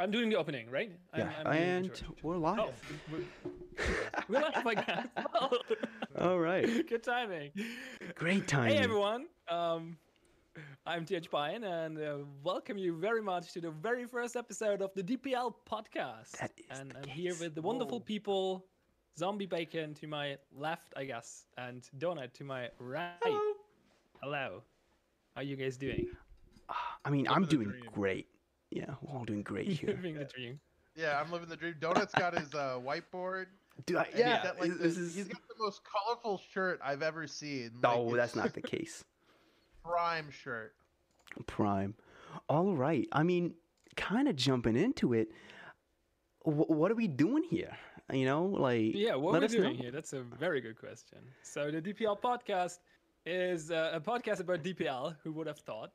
I'm doing the opening, right? I'm, Yeah, I'm and we're Oh, live. we're, we're live again. Oh, All right. Good timing. Great timing. Hey everyone. Um, I'm TH Pion and uh, welcome you very much to the very first episode of the DPL podcast. That is and I'm here with the wonderful Whoa. people, Zombie Bacon to my left, I guess, and Donut to my right. Hello. Hello. How are you guys doing? I mean, I'm doing great. Yeah, we're all doing great here. Living the dream. Yeah, I'm living the dream. Donut's got his uh, whiteboard. Dude, I, yeah, he's got, like, this the- is. he's got the most colorful shirt I've ever seen. Like, Oh, that's not the case. prime shirt. Prime. All right. I mean, kind of jumping into it. wh- what are we doing here? You know, like Yeah, what let are we doing know. here? That's a very good question. So the DPL podcast is uh, a podcast about DPL. Who would have thought?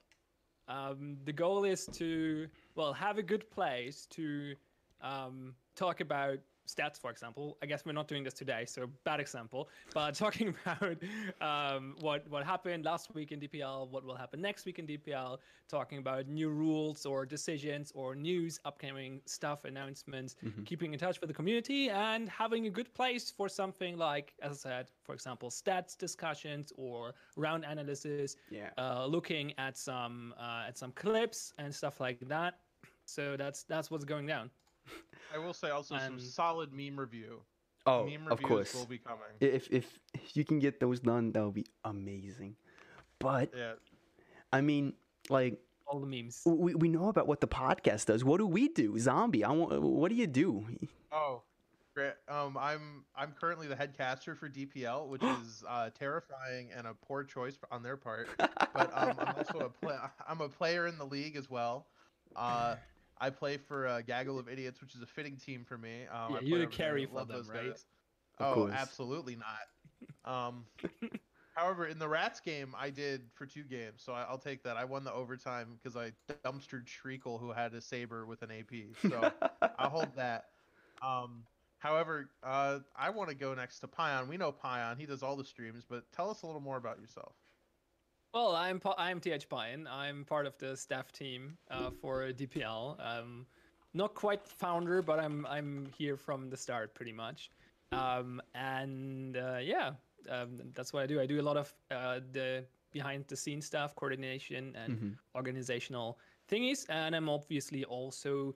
Um, the goal is to well have a good place to um, talk about stats, for example. I guess we're not doing this today, so bad example. But talking about um, what what happened last week in DPL, what will happen next week in DPL, talking about new rules or decisions or news, upcoming stuff, announcements, Mhm. keeping in touch with the community, and having a good place for something like, as I said, for example, stats discussions or round analysis, Yeah. uh, looking at some uh, at some clips and stuff like that. So that's that's what's going down. I will say also some solid meme review. Oh, meme of course. will be coming. If if if you can get those done, that would be amazing. But Yeah. I mean, like All the memes. we, we know about what the podcast does. What do we do? Zombie. I want. What do you do? Oh, great. Um, I'm I'm currently the head caster for DPL, which is uh, terrifying and a poor choice on their part. But um, I'm also a play- I'm a player in the league as well. Uh, I play for uh, Gaggle of Idiots, which is a fitting team for me. Um, Yeah, you're the carry for them, those right? guys. Of oh, course. absolutely not. Um, however, in the Rats game, I did for two games, so I, I'll take that. I won the overtime because I dumpstered Shriekle, who had a saber with an AP. So I'll hold that. Um, however, uh, I want to go next to Pion. We know Pion; he does all the streams. But tell us a little more about yourself. Well, I'm I'm TH Pion. I'm part of the staff team uh, for DPL. Um, not quite founder, but I'm I'm here from the start pretty much. Um, and uh, yeah, um, that's what I do. I do a lot of uh, the behind the scenes stuff, coordination, and Mhm. organizational thingies. And I'm obviously also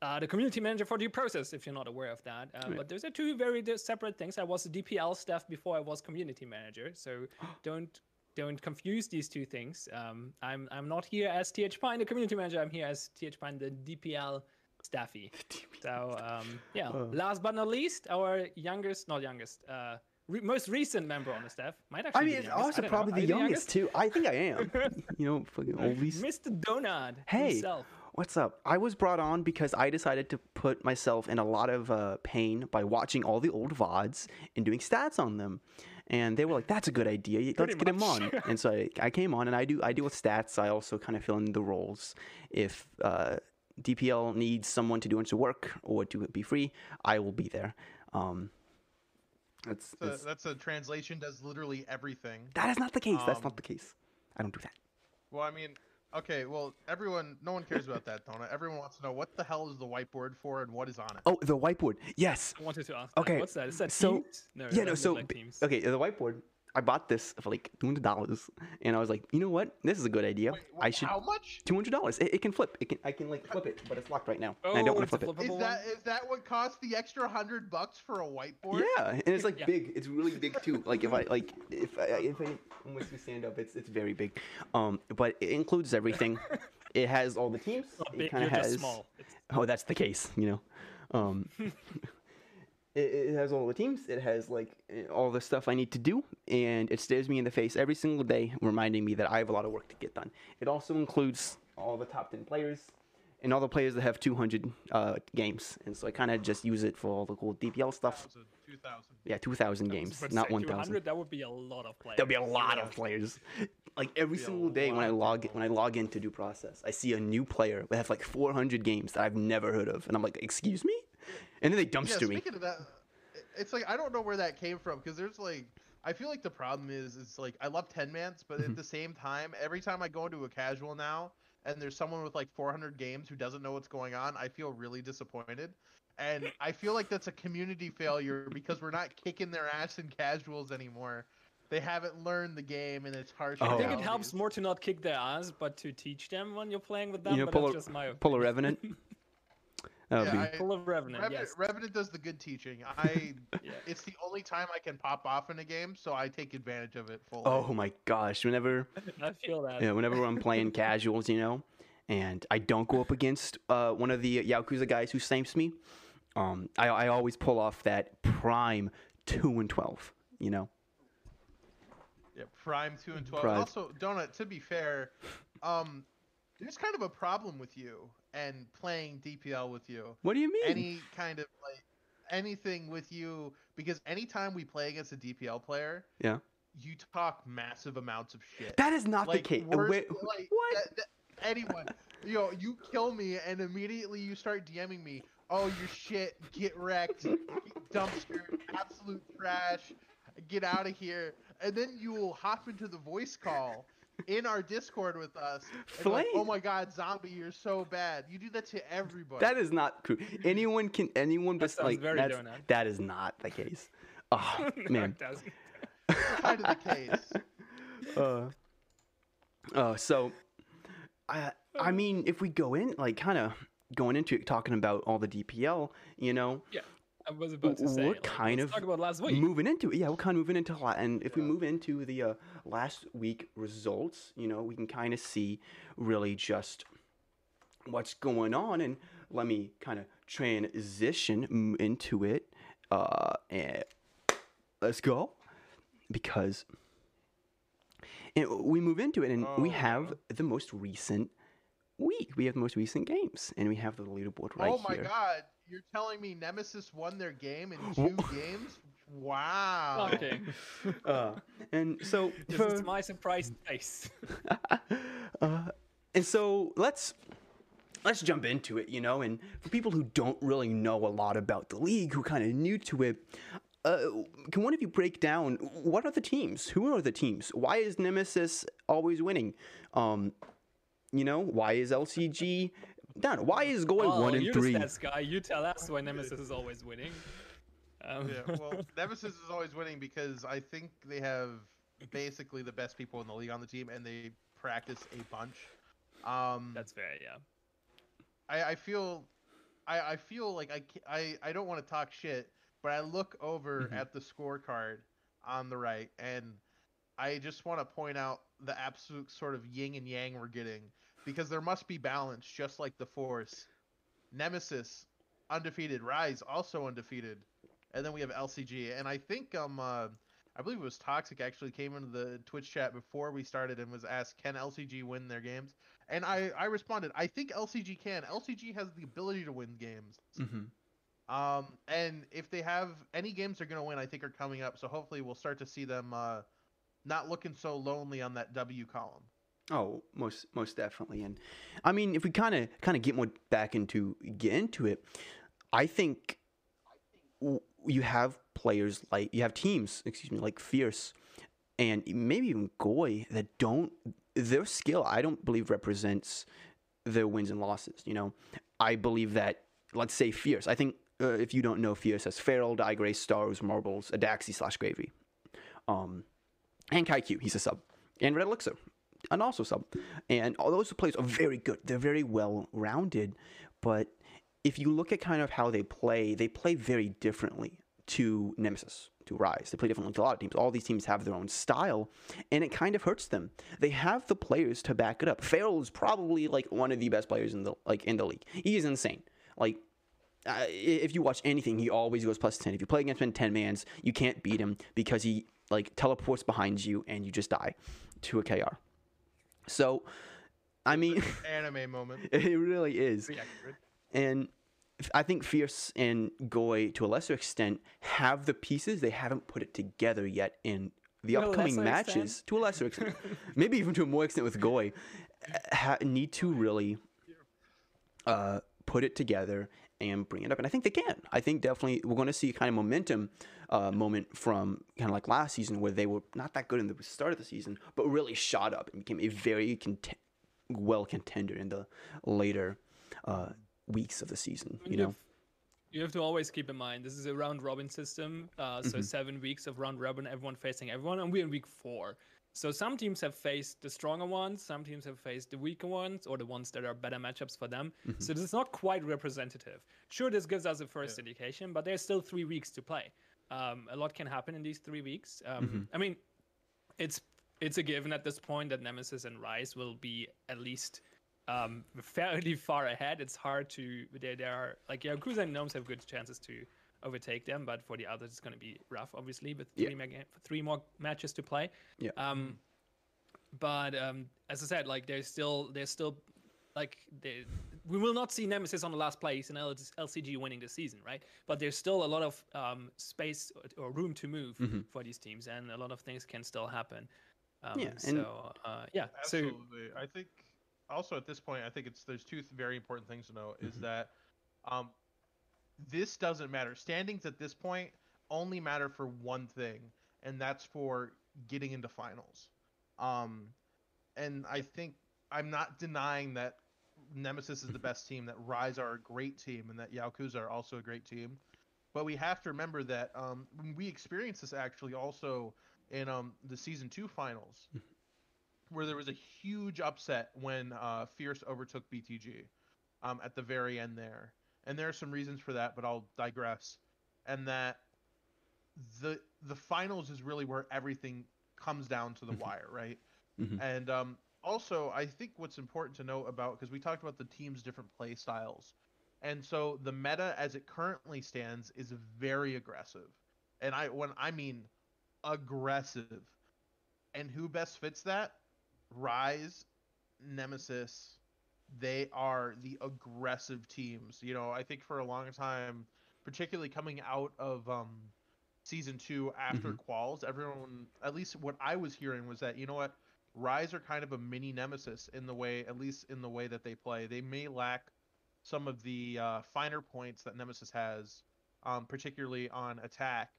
uh, the community manager for the process, if you're not aware of that. Uh, Right. But those are two very separate things. I was the DPL staff before I was community manager, so don't don't confuse these two things. Um, I'm I'm not here as TH Pion, the community manager. I'm here as TH Pion, the DPL staffy. So um, yeah. Oh. Last but not least, our youngest, not youngest, uh, re- most recent member on the staff might actually. I be mean, the it's also probably the you youngest too. I think I am. you know, fucking oldies. Mr. Donut Hey. himself. What's up? I was brought on because I decided to put myself in a lot of uh, pain by watching all the old VODs and doing stats on them. And they were like, "That's a good idea. Let's Pretty get him on." and so I, I came on, and I do I deal with stats. I also kind of fill in the roles. If uh, DPL needs someone to do extra work or to be free, I will be there. Um, that's, So that's that's a translation. Does literally everything. that is not the case. that's Um, not the case. I don't do that. Well, I mean, okay. Well, everyone, no one cares about that, Donut. Everyone wants to know what the hell is the whiteboard for and what is on it. Oh, the whiteboard. Yes. I wanted to ask. Okay, That. What's that? Is that so- Teams? No, yeah, no. So like Teams. okay, the whiteboard. I bought this for like two hundred dollars, and I was like, you know what? This is a good idea. Wait, I should How much? two hundred dollars. It, it can flip. It can. I can like flip it, but it's locked right now. Oh, and I don't want to a flip it. flippable Is that is that what cost the extra hundred bucks for a whiteboard? Yeah, and it's like Yeah. big. It's really big too. Like if I like if I if I once we stand up, it's it's very big. Um, but it includes everything. it has all the teams. Not It kind of has. just small. It's- Oh, that's the case, you know. Um, it, it has all the teams. It has like eh, all the stuff I need to do, and it stares me in the face every single day, reminding me that I have a lot of work to get done. It also includes all the top ten players and all the players that have 200 uh, games, and so I kind of just use it for all the cool DPL stuff. 2,000. 2,000. Yeah, 2,000 games, not 1,000. That would be a lot of players. There'll be a lot Yeah. of players. Like every single day when I log when I log into Due Process, I see a new player that have like 400 games that I've never heard of, and I'm like, "Excuse me," and then they Yeah, dumpster me. speaking of that, it's like I don't know where that came from because there's like I feel like the problem is it's like I love ten mans, but Mhm. at the same time, every time I go into a casual now, and there's someone with like 400 games who doesn't know what's going on, I feel really disappointed. And I feel like that's a community failure because we're not kicking their ass in casuals anymore. They haven't learned the game and its harsh. Oh. I think it helps more to not kick their ass, but to teach them when you're playing with them. You know, but pull that's a, just my pull a revenant. That would Yeah, be. I- Full of Revenant, Revenant, yes. Revenant does the good teaching. I Yeah. it's the only time I can pop off in a game, so I take advantage of it fully. Oh my gosh! Whenever I feel that. Yeah, whenever I'm playing casuals, you know, and I don't go up against uh, one of the Yakuza guys who snipes me, um, I, I always pull off that prime two and twelve. You know, Yeah, Prime two and twelve. Prime. Also, Donut. To be fair, um, there's kind of a problem with you and playing DPL with you. what do you mean? Any kind of like anything with you because anytime we play against a DPL player, Yeah. you talk massive amounts of shit. that is not like the case. worse- Wait, like, what? that- that- anyone, you know, you kill me and immediately you start DMing me. Oh, you're shit. Get wrecked. Dumpster. Absolute trash. Get out of here. And then you will hop into the voice call in our Discord with us. and like, oh my God, zombie, you're so bad. You do that to everybody. That is not true. Anyone can. Anyone, That but sounds like very that's, donut. that is not the case. Oh No, man. it doesn't. kind of the case. uh, uh, so, I I mean, if we go in like kind of going into it, talking about all the DPL, you know, I was about to W- say. what like, kind let's of talk about last week? moving into it, yeah, we're kind of moving into la- and if we move into the uh, last week results, you know, we can kind of see really just what's going on, and let me kind of transition into it. Uh, and let's go because and we move into it, and we Oh, have the most recent week. We have the most recent games, and we have the leaderboard right here. oh my here. God. You're telling me Nemesis won their game in two games? Wow. Okay. Uh, and so This for- is my surprise face. uh, and so let's let's jump into it, you know. And for people who don't really know a lot about the league, who kind of new to it, uh, can one of you break down what are the teams? Who are the teams? Why is Nemesis always winning? Um, you know, why is LCG down? Why is going Well, one and you're three? the stats guy. You tell us why Nemesis is always winning. Um, Yeah, well, Nemesis is always winning because I think they have basically the best people in the league on the team, and they practice a bunch. Um, that's fair. Yeah. I, I feel, I, I feel like I, I, I don't want to talk shit, but I look over Mhm. at the scorecard on the right, and I just want to point out the absolute sort of yin and yang we're getting because there must be balance, just like the Force. Nemesis, undefeated. Rise, also undefeated. And then we have LCG, and I think um, uh, I believe it was Toxic actually came into the Twitch chat before we started and was asked, "Can LCG win their games?" And I, I responded, "I think LCG can. LCG has the ability to win games. Mhm. Um, and if they have any games they're gonna win, I think are coming up. So hopefully we'll start to see them uh, not looking so lonely on that W column. Oh, most most definitely. And I mean, if we kind of kind of get more back into get into it, I think you have players like you have teams, excuse me, like Fierce and maybe even Goy that don't their skill. I don't believe represents their wins and losses. You know, I believe that let's say Fierce. I think uh, if you don't know Fierce as Feral, Digrace, Stars, Marbles, Adaxi slash Gravy, um, and Kaiku, he's a sub, and Red Elixir and also sub. And all those players are very good. They're very well rounded. But if you look at kind of how they play, they play very differently to Nemesis, to Rise. They play differently to a lot of teams. All these teams have their own style, and it kind of hurts them. They have the players to back it up. Farrell is probably like one of the best players in the like in the league. He is insane. Like uh, if you watch anything, he always goes plus 10. If you play against him in 10 mans, you can't beat him because he like teleports behind you and you just die to a KR. So, I mean, Anime moment. it really is. And I think Fierce and Goy, to a lesser extent, have the pieces. They haven't put it together yet in the To upcoming matches. extent? To a lesser extent, maybe even to a more extent with Goy, uh, ha- need to really uh, put it together and bring it up. And I think they can. I think definitely we're going to see kind of momentum uh, moment from kind of like last season where they were not that good in the start of the season, but really shot up and became a very cont- well contender in the later uh, weeks of the season. You know. you have to always keep in mind this is a round robin system. Uh, so Mhm. seven weeks of round robin, everyone facing everyone, and we're in week four. So some teams have faced the stronger ones, some teams have faced the weaker ones, or the ones that are better matchups for them. Mhm. So this is not quite representative. Sure, this gives us a first Yeah. indication, but there's still three weeks to play. Um, a lot can happen in these three weeks. Um, Mhm. I mean, it's it's a given at this point that Nemesis and Rise will be at least um, fairly far ahead. It's hard to there there are like Yakuza and Gnomes have good chances to overtake them, but for the others it's going to be rough, obviously, with Yeah. three three more matches to play. Yeah. Um, but um, as I said, like there's still there's still like they, we will not see Nemesis on the last place in LCG winning the season, right? But there's still a lot of um, space or- or room to move Mhm. for these teams, and a lot of things can still happen. Um, Yeah, and- So uh, yeah. So Absolutely. I think also at this point, I think it's there's two very important things to know is Mhm. that um, this doesn't matter. Standings at this point only matter for one thing, and that's for getting into finals. Um, and I think I'm not denying that Nemesis is the best team, that Rise are a great team, and that Yakuza are also a great team. But we have to remember that um, when we experienced this actually also in um, the season two finals, where there was a huge upset when uh, Fierce overtook BTG um, at the very end there. And there are some reasons for that, but I'll digress. And that the the finals is really where everything comes down to the Mhm. wire, right? Mhm. And um, also, I think what's important to note about because we talked about the team's different play styles, and so the meta as it currently stands is very aggressive, and I when I mean aggressive, and who best fits that? Rise, Nemesis, they are the aggressive teams. You know, I think for a long time, particularly coming out of um, season two after quals, everyone, at least what I was hearing was that you know what, Rise are kind of a mini Nemesis in the way, at least in the way that they play. They may lack some of the uh, finer points that Nemesis has, um, particularly on attack,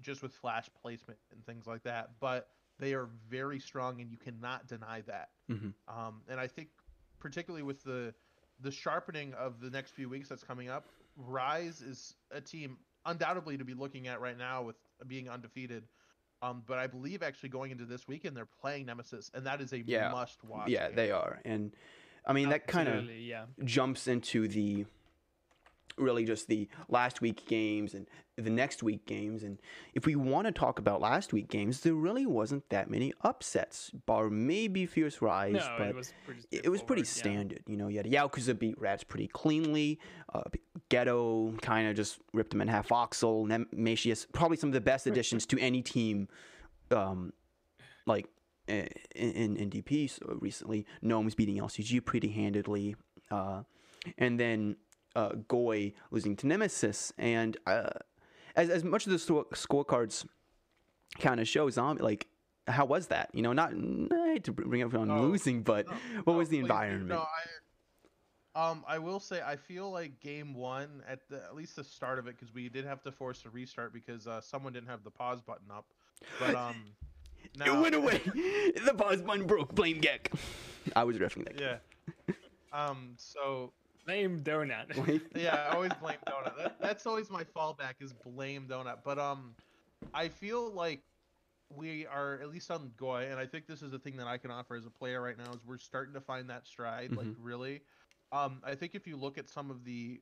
just with flash placement and things like that. But they are very strong, and you cannot deny that. Mhm. Um, and I think, particularly with the the sharpening of the next few weeks that's coming up, Rise is a team undoubtedly to be looking at right now with being undefeated. Um, but I believe actually going into this weekend they're playing Nemesis, and that is a Yeah. must watch. Yeah, they are, and I mean that kind of yeah. jumps into the really just the last week games and the next week games and if we want to talk about last week games there really wasn't that many upsets bar maybe fierce rise No, but it was pretty. it was pretty yeah. standard you know you had yakuza beat rats pretty cleanly uh, ghetto kind of just ripped them in half voxel Nem- Macius, probably some of the best additions to any team um like eh, in, in, in DP so recently. Gnomes beating LCG pretty handedly. Uh, and then uh, Goy losing to Nemesis. And uh, as, as much of the scorecards kind of show on, like, how was that? You know, not I hate to bring up on Oh, losing, but no, what no, was the please, environment? No, I, um, I will say I feel like game one at the at least the start of it because we did have to force a restart because uh, someone didn't have the pause button up. But um, it went away. the pause button broke. Blame Gek. I was riffing that. Yeah. Um. So Blame Donut. Yeah, I always blame Donut. That, that's always my fallback is blame Donut. But um, I feel like we are at least on Goy, and I think this is the thing that I can offer as a player right now is we're starting to find that stride. Like really, um, I think if you look at some of the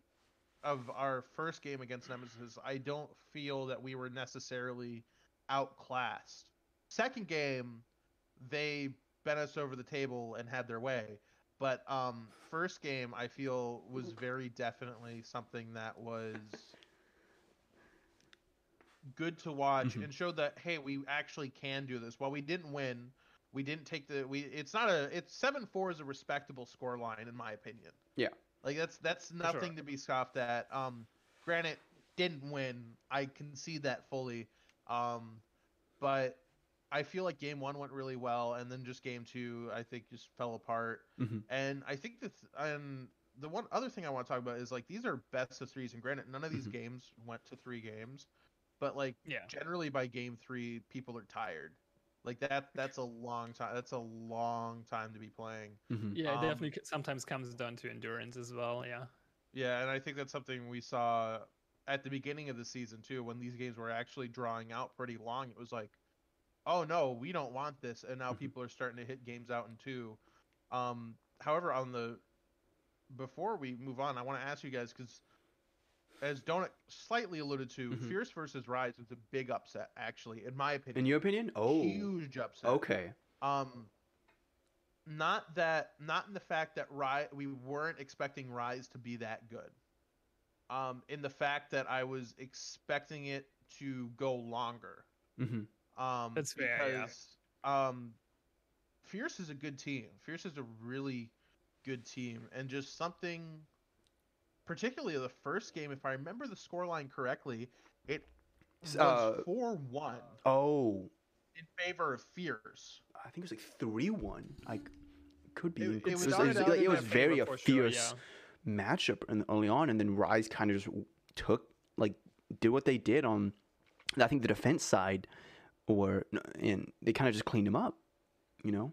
of our first game against Nemesis, I don't feel that we were necessarily outclassed. Second game, they bent us over the table and had their way. But um, first game, I feel was very definitely something that was good to watch Mhm. and showed that hey, we actually can do this. While we didn't win, we didn't take the we. It's not a. It's seven four is a respectable score line in my opinion. Yeah. Like that's that's nothing to be scoffed at. Um, granted, didn't win. I can see that fully. Um, but I feel like game one went really well, and then just game two, I think, just fell apart. Mhm. And I think that, and the one other thing I want to talk about is like these are best of threes, and granted, none of these Mhm. games went to three games, but like yeah. generally by game three, people are tired. Like that that's a long time. That's a long time to be playing. Mhm. Yeah, it Um, definitely sometimes comes down to endurance as well. Yeah. Yeah, and I think that's something we saw at the beginning of the season too, when these games were actually drawing out pretty long. It was like, oh no, we don't want this, and now Mhm. people are starting to hit games out in two. Um, however, on the before we move on, I want to ask you guys because as Donut slightly alluded to, Mhm. Fierce versus Rise was a big upset, actually, in my opinion. In your opinion? Oh, huge upset. okay. Um, not that, not in the fact that Rise, we weren't expecting Rise to be that good. Um, in the fact that I was expecting it to go longer. hmm Um, That's fair, yeah. because, Um, Fierce is a good team. Fierce is a really good team, and just something, particularly the first game, if I remember the scoreline correctly, it was four Uh, Oh, in favor of Fierce. I think it was like three one. I c- could be. It- in- it it was was, it was, like, it was very a for sure, fierce yeah. matchup in, early on, and then Rise kind of just took like did what they did on. I think the defense side, or and they kind of just cleaned him up. You know.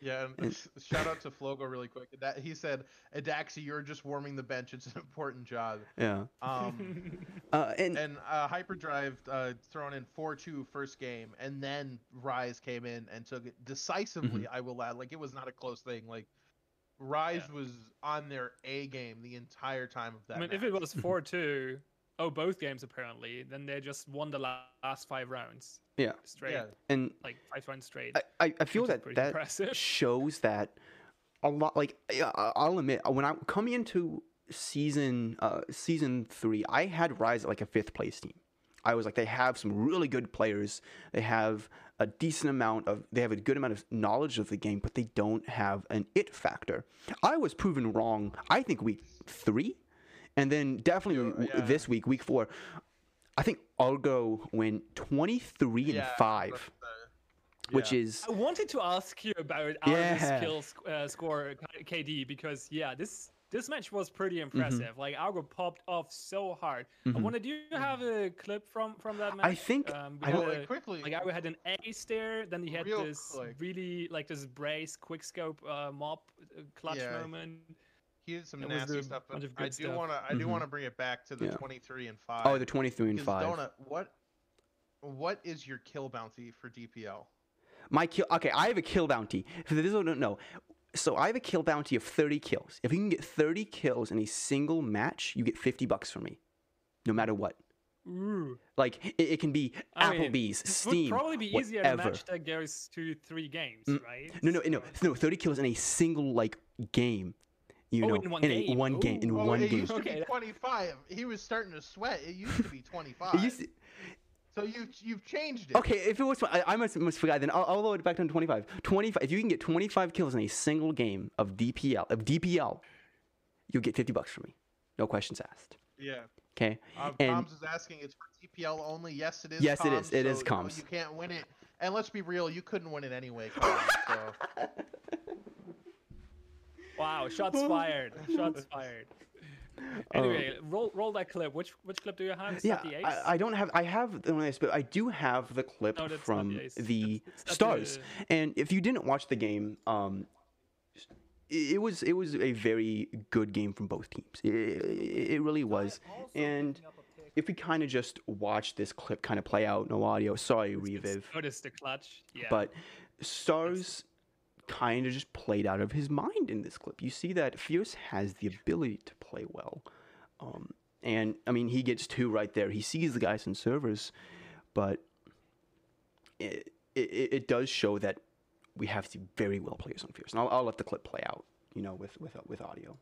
Yeah, and And- shout out to Flogo really quick. That he said, "Adaxi, you're just warming the bench. It's an important job." Yeah. Um, Uh, and and uh, Hyperdrive uh, thrown in 4-2 first game, and then Rise came in and took it decisively. Mm-hmm. I will add, like it was not a close thing. Like Rise was on their A game the entire time of that. I mean, if it was four two, oh, both games apparently, then they just won the last five rounds yeah, straight, yeah, and like five rounds straight. I, I, I feel that that impressive. shows that a lot like I- I'll admit when I coming into season uh season 3 I had Rise at like a fifth place team. I was like they have some really good players. They have a decent amount of they have a good amount of knowledge of the game but they don't have an it factor. I was proven wrong I think week 3 and then definitely Yeah, yeah. this week week 4 I think Argo went 23 and 5 but, uh, which is I wanted to ask you about our Yeah. skill sc- uh, score KD because yeah, this this match was pretty impressive. Like Algo popped off so hard. I Mhm. wanted. Do you have a clip from from that match? I think- um, I had don't- Really a- quickly. Like Algo had an ace there, then he had Real this quick. really like this brace quick scope uh, mop uh, clutch Yeah. moment. He did some it nasty stuff, but I do want to I do Mhm. want to bring it back to the Yeah. 23 and 5. oh the 23 and Because 5. Donut, what what is your kill bounty for DPL? My kill. Okay, I have a kill bounty. For those who don't know, so I have a kill bounty of 30 kills. If you can get 30 kills in a single match, you get 50 bucks from me, no matter what. Ooh. Like it, it can be I mean, Applebee's, This Steam, would probably be easier whatever. in a match that goes to three games, Mm, right? No, no, no, no. 30 kills in a single like game. You Oh, know, in one a game. one game, in Ooh. Oh, one it game. used to Okay, be 25. He was starting to sweat. It used to be 25. Used to- So you you've changed it. Okay, if it was, I, I must, must forgot. Then I'll, I'll lower it back down to 25. 25. If you can get 25 kills in a single game of DPL, of DPL, you'll get 50 bucks from me. No questions asked. Yeah. Okay. Um, And- Coms is asking, it's for DPL only. Yes, it is. Yes, it is. Coms, It is so, Coms. You can't win it. And let's be real, you couldn't win it anyway. Coms, so. Wow, shots fired. Shots fired. Anyway, roll roll that clip. Which which clip do you have? Is Um, Yeah, that the ace? I, I don't have. I have the one ace, but I do have the clip No, from the the It's- it's stars. the- And if you didn't watch the game, um, it, it was it was a very good game from both teams. It, it, it really was. And if we kind of just watch this clip kind of play out, no audio. Sorry, Reviv. Notice the clutch. Yeah. But Stars kind of just played out of his mind in this clip. You see that Fierce has the ability to play well. Um, and I mean, he gets two right there. He sees the guys in servers, but it, it, it does show that we have some very well players on Fierce. And I'll, I'll let the clip play out, you know, with, with, with audio.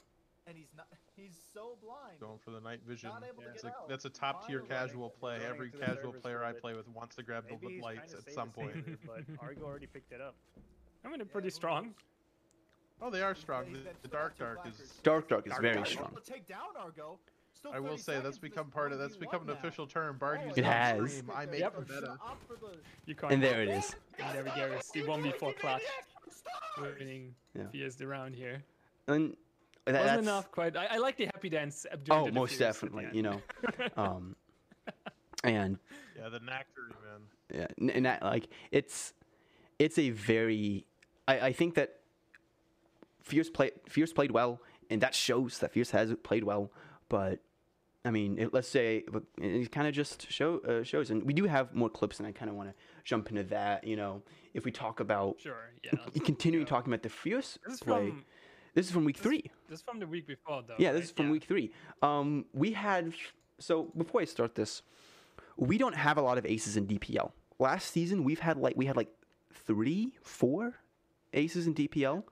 and he's not he's so blind Going for the night vision. Not able to That's a, that's a top tier casual play. Every casual player I play with wants to grab the Maybe he's lights at some point. saber, but Argo already picked it up. I mean, they're pretty strong. Oh, they are strong. The, the Dark Dark is. Dark Dark is Dark very Dark. strong. Take down Argo. I will say that's become part of that's become an now. official term. Bard Oh, It it has. stream. I make Yep. the meta. Up for the- You can't. And there it is. And there we go. It's the one before clutch. Stars! Winning Yeah. Fierce the round here. And that, Wasn't that's, enough quite. I, I like the happy dance. Oh, the most defuse at the definitely. You know, um, and Yeah, the Nectar man. yeah, and that like it's it's a very I, I think that Fierce play Fierce played well, and that shows that Fierce has played well. But I mean, it, let's say it kind of just show uh, shows, and we do have more clips, and I kind of want to jump into that. You know, if we talk about Sure. Yeah. continuing talking about the Fierce This play, from this is from week three. this is from the week before though. Yeah, right? this is from week three. Um, we had so before I start this, we don't have a lot of aces in DPL. Last season, we've had like we had like three, four aces in DPL.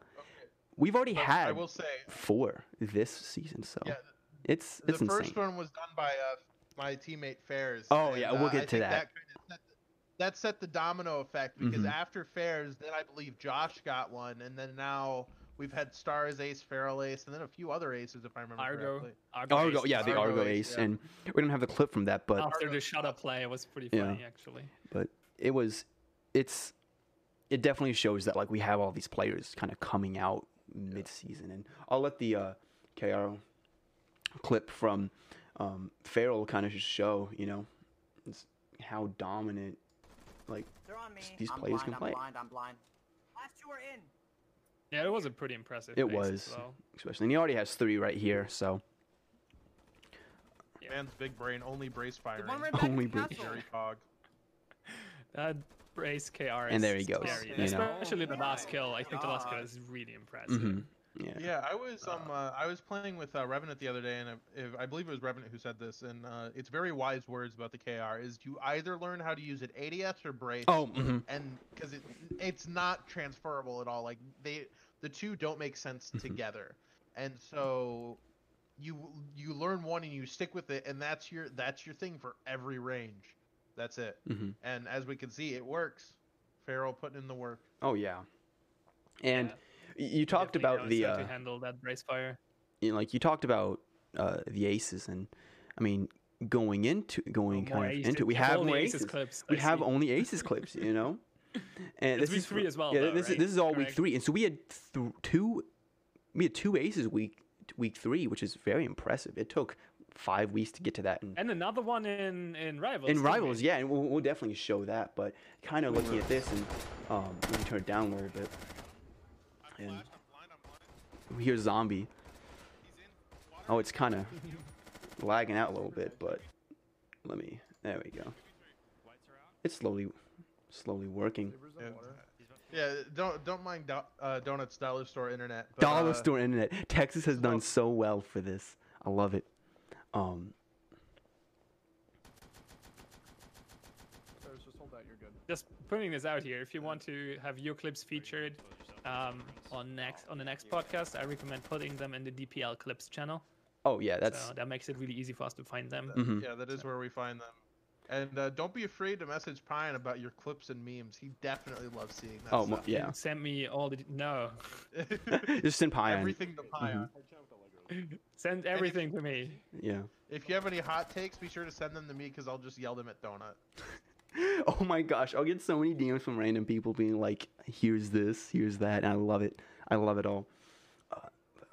We've already But had I will say, four this season, so Yeah, it's the it's insane. first one was done by uh, my teammate Fairs. Oh, and, yeah, we'll uh, get I to think that. kinda set the- that set the domino effect because Mhm. after Fairs, then I believe Josh got one, and then now we've had Stars Ace, Feral Ace, and then a few other aces if I remember Argo. correctly. Argo, Ace yeah, the Argo Argo ace, ace, yeah. and we don't have the clip from that, but After the is shutter awesome. play, it was pretty Yeah. funny actually. but it was it's it definitely shows that like we have all these players kind of coming out mid-season and i'll let the uh kr clip from um farrell kind of just show you know how dominant like on me. these I'm players blind, can I'm play. blind, I'm blind. Last two are in. Yeah, it was a pretty impressive. it was well. especially and he already has three right here so Yeah. Man's big brain only brace firing. one right back Only to the Jerry Cog. That brace KR And there he goes, scary, you know. especially the last Oh kill. I think the last kill is really impressive. mhm, yeah Yeah, I was um uh, I was playing with uh, Revenant the other day, and I, if, I believe it was Revenant who said this, and uh, it's very wise words about the KR. Is you either learn how to use it ADS or brace, oh mhm. and because it it's not transferable at all. Like they the two don't make sense Mhm. together, and so you you learn one and you stick with it, and that's your that's your thing for every range. That's it. Mhm. And as we can see, it works. Farrell putting in the work. oh yeah and Yeah. you talked Definitely about the uh to handle that brace fire. you know, like you talked about uh, the aces, and I mean, going into going Oh, kind of aces. into, we have have all the more aces aces. clips, we I have see. only aces clips, you know. And It's this week is three as well, Yeah, though, this right? this is all week three, and so we had th- two, we had two aces week week three, which is very impressive. It took five weeks to get to that, and And another one in in rivals. in didn't we? rivals, yeah, and we'll, we'll definitely show that. But kind of looking at this, and um, let me turn it down a little bit. And here's zombie. Oh, it's kind of lagging out a little bit, but let me. There we go. It's slowly, slowly working. Yeah, yeah don't don't mind do, uh, Donuts Dollar Store Internet. But, Dollar uh, store internet. Texas has done so well for this. I love it. Um, just hold out, you're good. Just putting this out here. If you want to have your clips featured um, on next on the next podcast, I recommend putting them in the DPL clips channel. oh yeah, that's. so that makes it really easy for us to find them. mhm. Yeah, that is where we find them. And uh, don't be afraid to message Pion about your clips and memes. He definitely loves seeing that. Oh stuff. yeah. Send me all the no. Just send pie on. everything to Pion. Mhm. Send everything to me. Yeah. If you have any hot takes, be sure to send them to me because I'll just yell them at Donut. Oh my gosh, I'll get so many DMs from random people being like, "Here's this, here's that," and I love it. I love it all. Uh,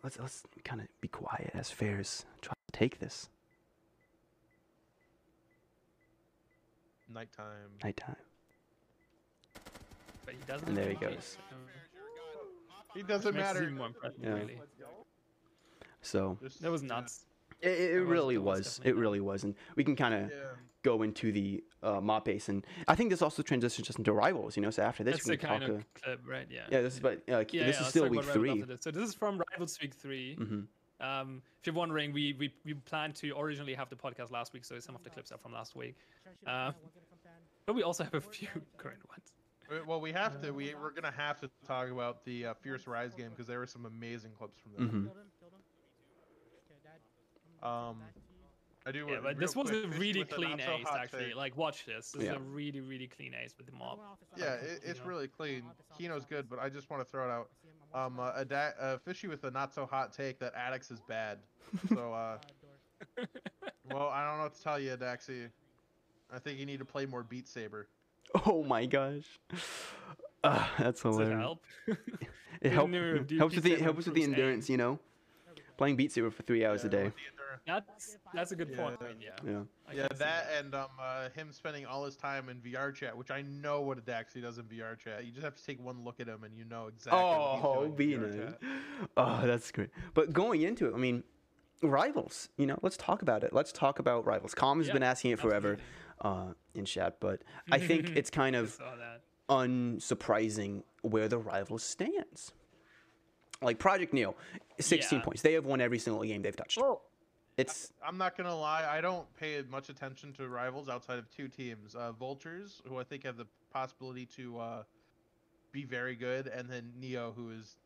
let's let's kind of be quiet as fairs try to take this Nighttime. nighttime. But he doesn't. And there he goes. case, so- doesn't Makes it matter. even more impressive, Yeah. really. So That was nuts. it, it, it was- really was was. It really was, and we can kind of Yeah. go into the uh, mop base, and I think this also transitions just into rivals. You know, so after this That's we can talk. of uh, right? Yeah. yeah, this is but uh, Yeah, this yeah, is still week about Rivals three. this. So this is from Rivals Week 3 hmm Um, if you're wondering, we, we we planned to originally have the podcast last week, so some of the clips are from last week. Uh, but we also have a few current ones. Well, we have to. We we're gonna have to talk about the uh, Fierce Rise game because there were some amazing clips from there. hmm Um, I do. Yeah, but this was quick, a really with a clean so ace, actually. take. Like, watch this. This Yeah. is a really, really clean ace with the mob. Yeah, it, it's really clean. Kino's good, but I just want to throw it out. Um, uh, a da- uh, fishy with a not so hot take that Addix is bad. So, uh, well, I don't know what to tell you, Daxi. I think you need to play more Beat Saber. Oh my gosh, uh, that's Does it hilarious. help? It help, helps with the helps with the endurance, you know. playing Beat Saber for three hours Yeah, a day. With. That's that's a good Yeah. point. Yeah. Yeah. I Yeah, can see that and um uh, him spending all his time in VR chat, which I know what a Daxi does in VR chat. You just have to take one look at him and you know exactly. Oh, what he's be doing in VR nice. chat. Oh, that's great. But going into it, I mean, rivals. You know, let's talk about it. Let's talk about rivals. Com has Yeah, been asking it forever uh, in chat, but I think it's kind of unsurprising where the rivals stands. Like Project Neo, 16 Yeah. points. They have won every single game they've touched. Well, It's I'm not gonna lie, I don't pay much attention to rivals outside of two teams: uh, Vultures, who I think have the possibility to uh, be very good, and then Neo, who is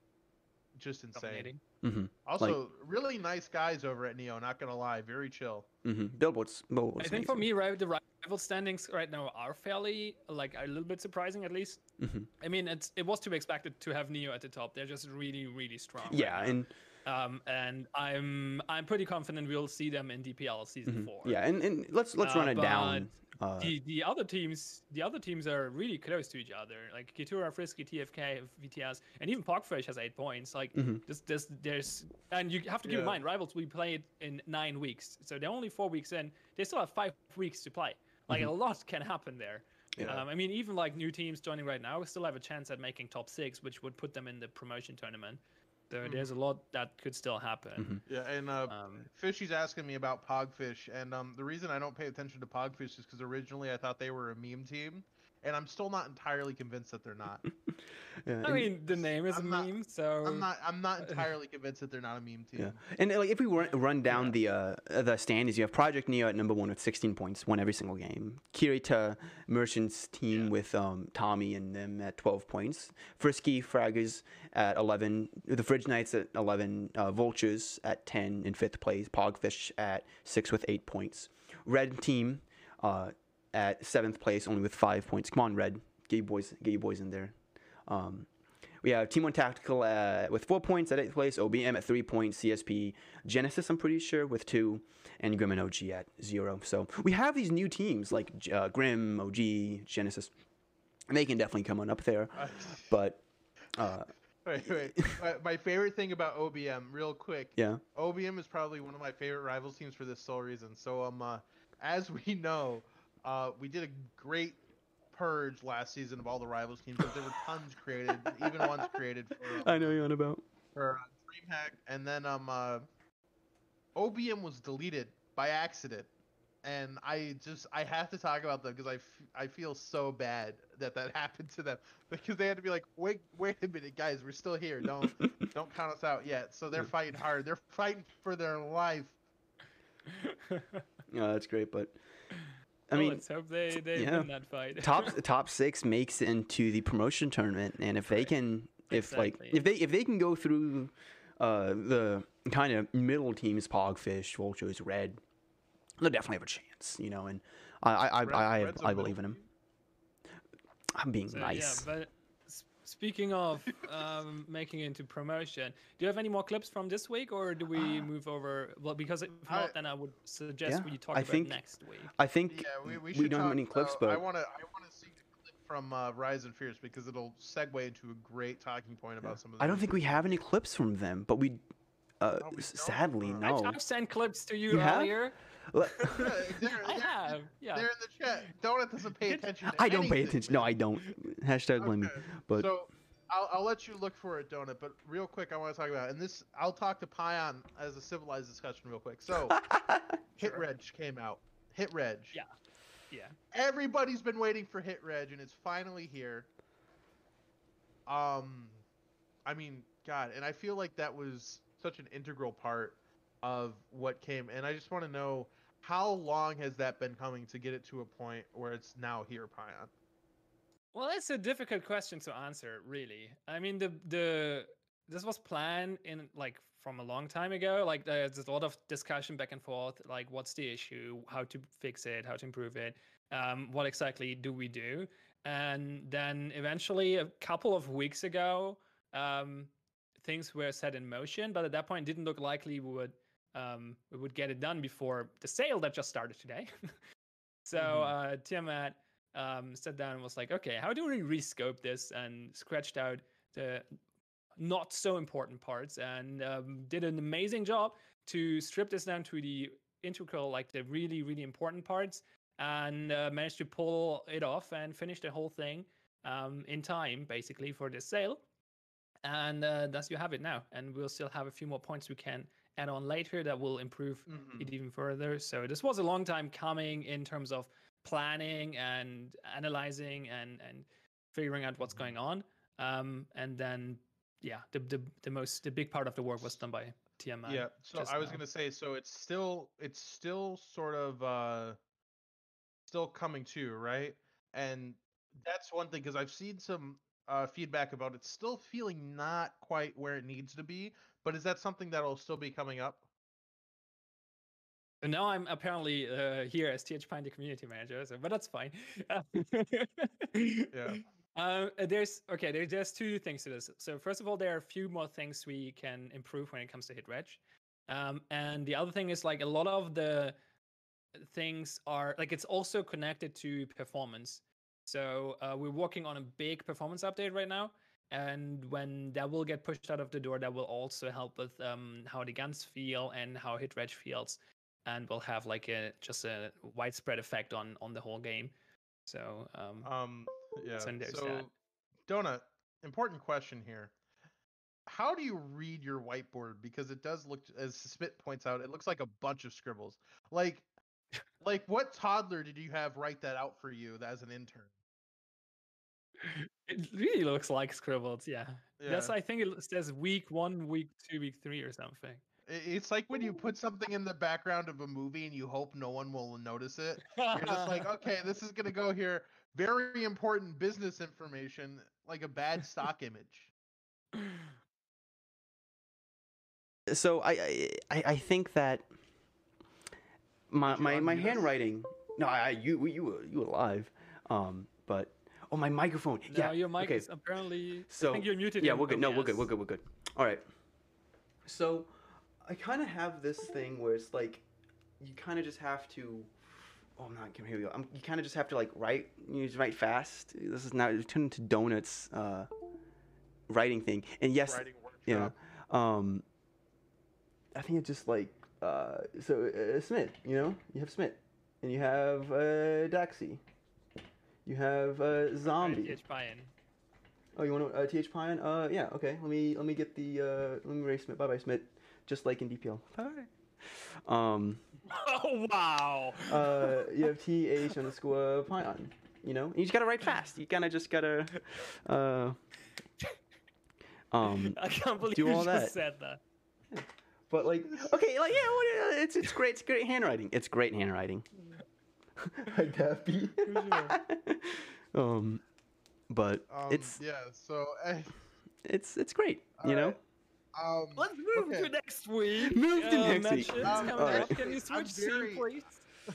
just insane. dominating. hmm Also, really nice guys over at Neo. Not gonna lie, very chill. hmm Billboards. Billboards I think for me, right, the rival standings right now are fairly like a little bit surprising, at least. hmm I mean, it's it was to be expected to have Neo at the top. They're just really, really strong. right Yeah, now. and um, and I'm I'm pretty confident we'll see them in DPL season mhm. four. yeah, and, and let's let's Uh, run it down. Uh, The the other teams the other teams are really close to each other. Like Kitura, Frisky, TFK, VTS, and even Pogfish has eight points. Like Mhm. this this there's and you have to keep in mind rivals we played in nine weeks, so they're only four weeks in. They still have five weeks to play. Like a lot can happen there. Mm-hmm. Yeah. Um, I mean, even like new teams joining right now still have a chance at making top six, which would put them in the promotion tournament. So Mhm. there's a lot that could still happen. Yeah, and uh, Um, Fishy's asking me about Pogfish, and um, the reason I don't pay attention to Pogfish is because originally I thought they were a meme team, and I'm still not entirely convinced that they're not. yeah, I mean, the name is I'm a not- meme, so I'm not. I'm not entirely convinced that they're not a meme team. Yeah, and like if we run, run down the uh, the standings, you have Project Neo at number one with 16 points, won every single game. Kirita Merchants team Yeah. with um, Tommy and them at 12 points. Frisky Fraggers at 11. The Fridge Knights at 11. Uh, Vultures at 10 in fifth place. Pogfish at six with eight points. Red team uh, at seventh place, only with five points. Come on, Red, get you boys, get you boys in there. Um, we have Team One Tactical uh, with four points at eighth place, OBM at three points, CSP Genesis, I'm pretty sure, with two, and Grim and OG at zero. So we have these new teams like uh, Grim, OG, Genesis. And they can definitely come on up there. But uh, wait, wait. my, favorite thing about OBM, real quick. yeah, OBM is probably one of my favorite rivals teams for this sole reason. So um, uh, as we know, uh, we did a great purge last season of all the rivals teams. 'cause There were tons created, even ones created for. I know you're on about. for uh, DreamHack, and then um uh, OBM was deleted by accident, and I just I have to talk about them because I, f- I feel so bad that that happened to them because they had to be like wait wait a minute guys we're still here don't don't count us out yet so they're fighting hard they're fighting for their life Yeah, that's great. But I mean, let's hope they they yeah. win that fight. top top six makes it into the promotion tournament, and if they can, if like if they if they can go through uh, the kind of middle teams, Pogfish, Vultures, Red, they'll definitely have a chance, you know. And I I I, Red- I, I believe in them. I'm being So, nice. Yeah, speaking of um, making it into promotion, do you have any more clips from this week, or do we move over? Well, because if I- not, then I would suggest Yeah, we talk I about think- next week. I think yeah we, we we don't have any clips, uh, but I want to I want to see the clip from uh, Rise and Fierce because it'll segue into a great talking point about some of the I don't think we have any clips from them. But we, uh, No, we sadly, Uh, no. I've, I've sent clips to you, You earlier. Le- Yeah, they're, I they're- have. Yeah. They're in the chat. Donut doesn't pay attention. To I don't pay anything, attention. No. I don't. Hashtag blame me. But so I'll, I'll let you look for it, Donut. But real quick, I want to talk about and this. I'll talk to Pion as a civilized discussion real quick. So Hit Sure. Reg came out. Hit Reg. Yeah. Yeah. Everybody's been waiting for Hit Reg, and it's finally here. Um, I mean, God, and I feel like that was such an integral part of what came. And I just want to know how long has that been coming to get it to a point where it's now here, Pion? Well, it's a difficult question to answer, really. I mean, the the this was planned in like from a long time ago. Like there's a lot of discussion back and forth. Like, what's the issue? How to fix it? How to improve it? Um, what exactly do we do? And then eventually, a couple of weeks ago, um, things were set in motion. But at that point, didn't look likely we would um, we would get it done before the sale that just started today. so Mhm. uh, Tiamat um, sat down and was like, okay, how do we rescope this? And scratched out the not so important parts and um, did an amazing job to strip this down to the integral, like the really, really important parts, and uh, managed to pull it off and finish the whole thing um, in time, basically, for the sale. And uh, thus you have it now. And we'll still have a few more points we can add on later that will improve Mhm. it even further. So this was a long time coming in terms of planning and analyzing and and figuring out what's going on. Um, and then yeah, the, the the most the big part of the work was done by TMI. Yeah, so I was now. gonna say, so it's still it's still sort of uh still coming to, right? And that's one thing because I've seen some uh feedback about it still feeling not quite where it needs to be, but is that something that'll still be coming up? So now I'm apparently uh, here as TH Pion, the community manager. So, but that's fine. Yeah. Um, uh, there's okay. There's just two things to this. So first of all, there are a few more things we can improve when it comes to hit reg, um, and the other thing is like a lot of the things are like it's also connected to performance. So uh, we're working on a big performance update right now, and when that will get pushed out of the door, that will also help with um, how the guns feel and how hit reg feels, and will have like a just a widespread effect on on the whole game. So um, Um yeah. So So that. Donut, important question here. How do you read your whiteboard? Because it does look as Smith points out, it looks like a bunch of scribbles. Like like what toddler did you have write that out for you as an intern? It really looks like scribbled. yeah. Yes, Yeah. I think it says week one, week two, week three, or something. It's like when you put something in the background of a movie and you hope no one will notice it. You're just like, okay, this is gonna go here. Very important business information, like a bad stock image. so I, I I I think that my my, my handwriting. No, I I- you you were you were live. Um, but oh my microphone. no, yeah. your mic okay. is apparently. So I So think you're muted. yeah, we're good. No, we're good. We're good. We're good. All right. So I kind of have this thing where it's like you kind of just have to. Oh, I'm not. Here we go. I'm, you kind of just have to like write. You just write fast. This is now it's turned into donuts. Uh, writing thing. And yes, Writing yeah. workshop. Um, I think it's just like uh, so uh, Smith. You know, you have Smith, and you have uh, Daxi. You have uh, Right, Zombie. TH Pion. Oh, you want to uh, th Pion? Uh, yeah. Okay. Let me let me get the uh, let me erase Smith. Bye bye Smith. Just like in DPL. Bye. Um. Oh wow! Uh, you have th underscore Pion. You know, and you just gotta write fast. You kind of just gotta. Uh. Um. I can't believe do you all just that. said that. But like, okay, like yeah, uh, it's it's great. It's great handwriting. It's great handwriting. Hi, Daffy. um, but Um, it's yeah. So eh, it's it's great. You know. alright, um, Let's move okay. to next week. Move to Uh, next week. Um, coming alright. up. Can you I'm switch scene, please?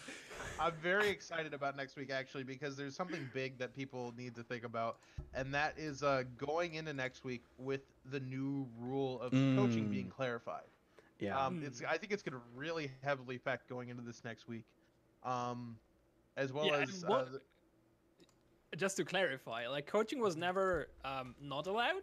I'm very excited about next week actually because there's something big that people need to think about, and that is uh, going into next week with the new rule of coaching being Mm. clarified. Yeah. Um, it's I think it's going to really heavily affect going into this next week, um, as well Yeah, as what- uh, just to clarify, like coaching was never um, not allowed.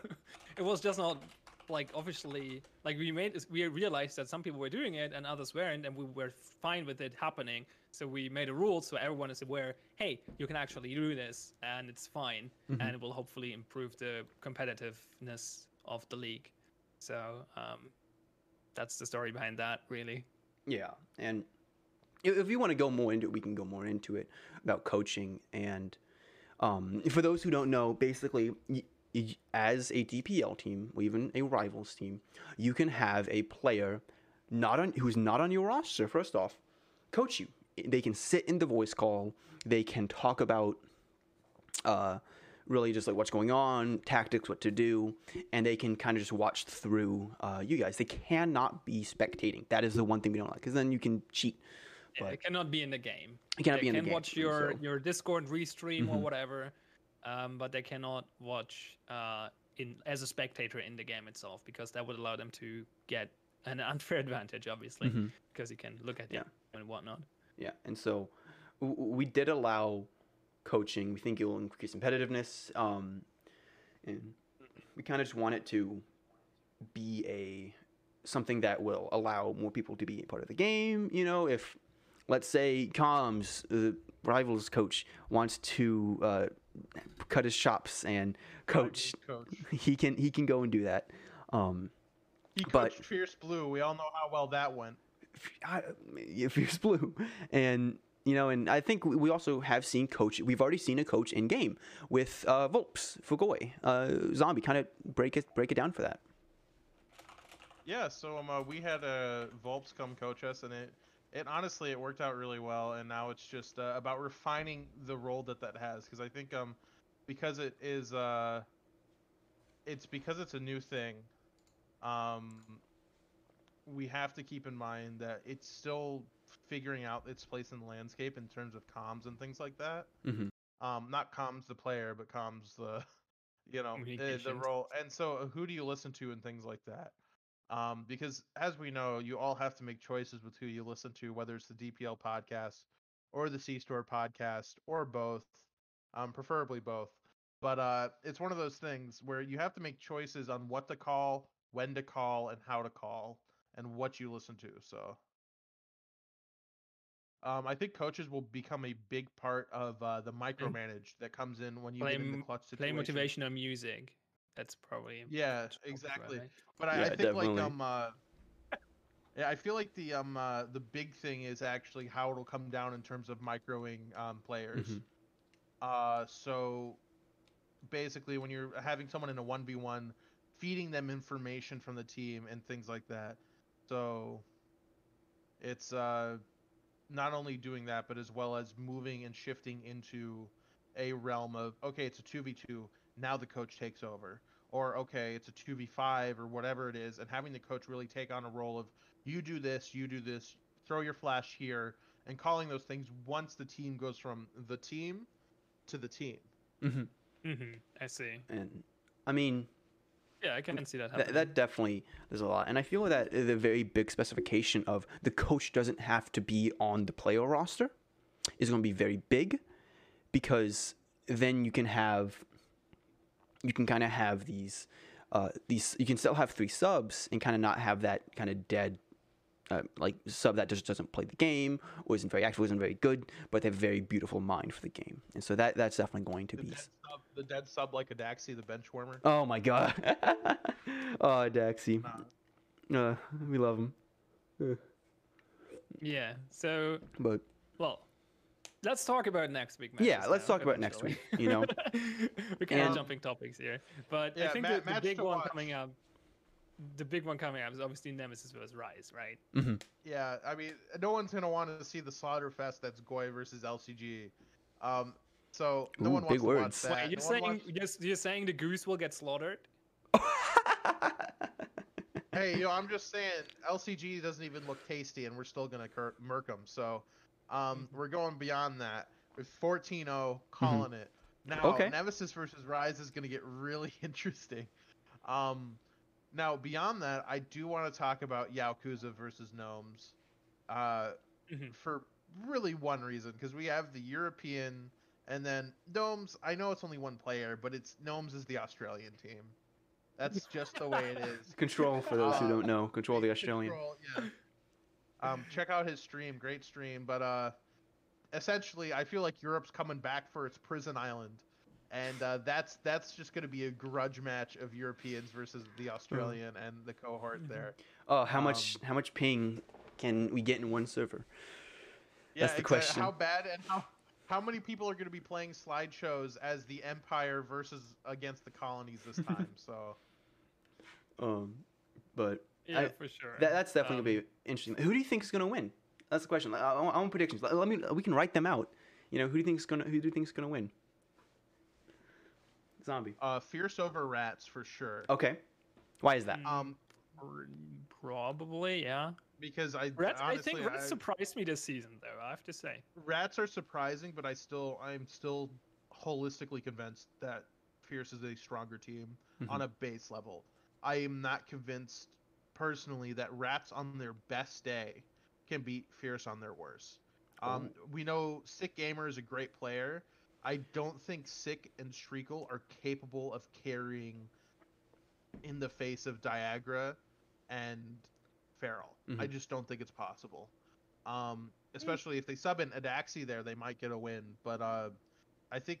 it was just not like officially like we made we realized that some people were doing it and others weren't, and we were fine with it happening. So we made a rule so everyone is aware. Hey, you can actually do this, and it's fine, Mhm. and it will hopefully improve the competitiveness of the league. So um, that's the story behind that, really. Yeah, and if, you want to go more into it, we can go more into it about coaching. And um, for those who don't know, basically, as a DPL team or even a rivals team, you can have a player not on who's not on your roster. First off, coach you. They can sit in the voice call. They can talk about uh, really just like what's going on, tactics, what to do, and they can kind of just watch through uh, you guys. They cannot be spectating. That is the one thing we don't like, because then you can cheat. But it cannot be in the game. it cannot they be in the can game. watch your so- your Discord restream or Mhm. whatever, um, but they cannot watch uh, in as a spectator in the game itself because that would allow them to get an unfair advantage, obviously, Mhm. because you can look at Yeah. them and whatnot. Yeah, and so we did allow coaching. We think it will increase competitiveness. Um, and we kind of just want it to be a something that will allow more people to be a part of the game. You know, if let's say Comms, the rivals coach, wants to uh, cut his chops and coach, Coach. he can he can go and do that. Um, He But- coached Fierce Blue. We all know how well that went. I, if you're blue, and you know, and I think we- we also have seen coach. We've already seen a coach in game with uh, Volps, Fugoi, uh, Zombie. Kind of break it break it down for that. Yeah, so um, uh, we had uh, Volps come coach us, and it, it honestly it worked out really well. And now it's just uh, about refining the role that that has, because I think um, because it is uh, it's because it's a new thing, um, we have to keep in mind that it's still figuring out its place in the landscape in terms of comms and things like that. Mm-hmm. Um, not comms the player, but comms the, you know, the, the role. And so, uh, who do you listen to and things like that? Um, because as we know, you all have to make choices with who you listen to, whether it's the DPL podcast or the C Store podcast or both, um, preferably both. But uh, it's one of those things where you have to make choices on what to call, when to call, and how to call, and what you listen to. So, um, I think coaches will become a big part of uh, the micromanage that comes in when you Play get in the clutch Play situation. motivational music. That's probably Yeah, exactly. right. But I, Yeah, I think definitely. like um uh yeah, I feel like the um uh, the big thing is actually how it'll come down in terms of microing um players. Mhm. Uh so basically when you're having someone in a 1v1 feeding them information from the team and things like that. So it's uh not only doing that but as well as moving and shifting into a realm of okay, it's a 2v2, now the coach takes over or okay, it's a 2v5 or whatever it is, and having the coach really take on a role of you do this, you do this, throw your flash here, and calling those things once the team goes from the team to the team. hmm Mm-hmm. I see. And I mean, Yeah, I can see that that, happening. that definitely there's a lot, and I feel that the very big specification of the coach doesn't have to be on the player roster is going to be very big, because then you can have you can kind of have these uh, these you can still have three subs and kind of not have that kind of dead uh, like sub that just doesn't play the game or isn't very active, isn't very good, but they have a very beautiful mind for the game, and so that that's definitely going to The be. dead sub, the dead sub like a Daxi, the bench warmer. Oh my god. oh, Daxi. Nah. Uh, we love him. Yeah. So, But well, let's talk about next week matches. yeah, let's now, talk about next week. You know, We're kind And- of jumping topics here, but I think ma- the, the big one watch. coming up, the big one coming up is obviously Nemesis versus Rise, right? hmm Yeah, I mean, no one's gonna want to see the slaughter fest that's Goy versus LCG. Um, so no Ooh, one big wants words. to watch that. Wait, you're No saying wants- you're, you're saying the goose will get slaughtered? hey, you know, I'm just saying LCG doesn't even look tasty, and we're still gonna cur- murk them. So, um, we're going beyond that with 14-0, calling it. Now, Okay. Nemesis versus Rise is gonna get really interesting. Um, now beyond that, I do want to talk about Yakuza versus Gnomes, uh, Mhm. for really one reason because we have the European. And then Gnomes, I know it's only one player, but it's Gnomes is the Australian team. That's just the way it is. Control for those who Uh, don't know. Control the Australian. Control, yeah. Um, check out his stream, great stream. But uh, essentially, I feel like Europe's coming back for its prison island, and uh, that's that's just going to be a grudge match of Europeans versus the Australian and the cohort Mhm. there. Oh, how much Um, how much ping can we get in one server? Yeah, That's the exact- question. How bad and how how many people are going to be playing slideshows as the Empire versus against the colonies this time? So Um, but Yeah, I- for sure. that, that's definitely Um, gonna be interesting. Who do you think is gonna win? That's the question. I, I, want- I want predictions. Let, let me. We can write them out. You know, who do you think is gonna who do you think is gonna win? Zombie. uh, fierce over rats for sure. Okay. Why is that? Mm, Um, probably, yeah. because I Rats, I think Rats I- surprised me this season, though. I have to say. rats are surprising, but I still I'm still holistically convinced that Fierce is a stronger team on a base level. I am not convinced personally that rats on their best day can beat Fierce on their worst. Um, we know Sick Gamer is a great player. I don't think Sick and Shriekle are capable of carrying in the face of Diagra and Feral. I Mhm. just don't think it's possible. Um, especially if they sub in Adaxi there, they might get a win. But uh, I think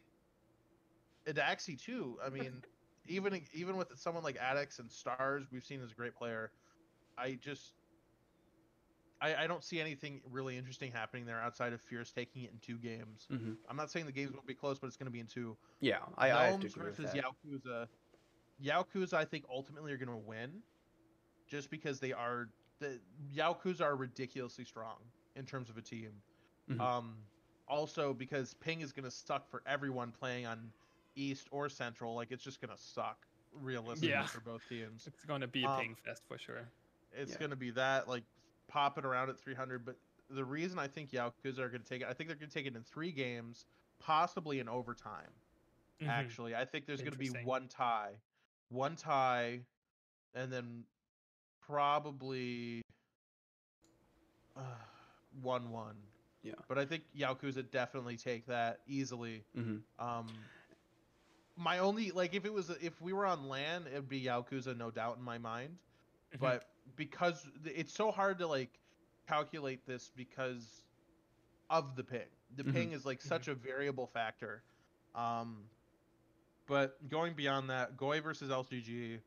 Adaxi too. I mean, even even with someone like Adex and Stars, we've seen as a great player. I just I, I don't see anything really interesting happening there outside of Fierce taking it in two games. hmm I'm not saying the games won't be close, but it's going to be in two. Yeah, I, I have to Gnomes agree with versus that. Yakuza. Yakuza, I think ultimately are going to win, just because they are the Yakuza are ridiculously strong in terms of a team. Mhm. Um, also because ping is going to suck for everyone playing on East or Central. Like it's just going to suck realistically Yeah. for both teams. It's going to be a Um, ping fest for sure. It's Yeah. going to be that like popping around at 300. But the reason I think Yakuza are going to take it, I think they're going to take it in three games, possibly in overtime. Mhm. Actually, I think there's going to be one tie, one tie, and then probably uh, one one. Yeah. But I think Yakuza definitely take that easily. Mhm. Um, my only like if it was if we were on land, it'd be Yakuza, no doubt in my mind. Mhm. But because it's so hard to like calculate this because of the ping. The Mhm. ping is like such a variable factor. Um, but going beyond that, Goy versus LCG,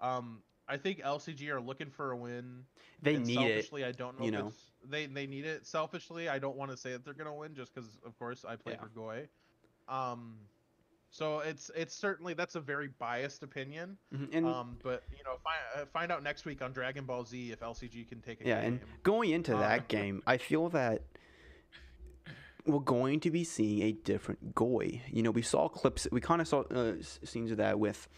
um, I think LCG are looking for a win. They and need it. selfishly, I don't know. you if know. they they need it. Selfishly, I don't want to say that they're gonna win just because, of course, I play Yeah. for Goy. Um, so it's it's certainly that's a very biased opinion. Mhm, And Um, but you know, find uh, find out next week on Dragon Ball Z if LCG can take a yeah, game. and going into Um, that game, I feel that we're going to be seeing a different Goy. You know, we saw clips, we kind of saw uh, scenes of that with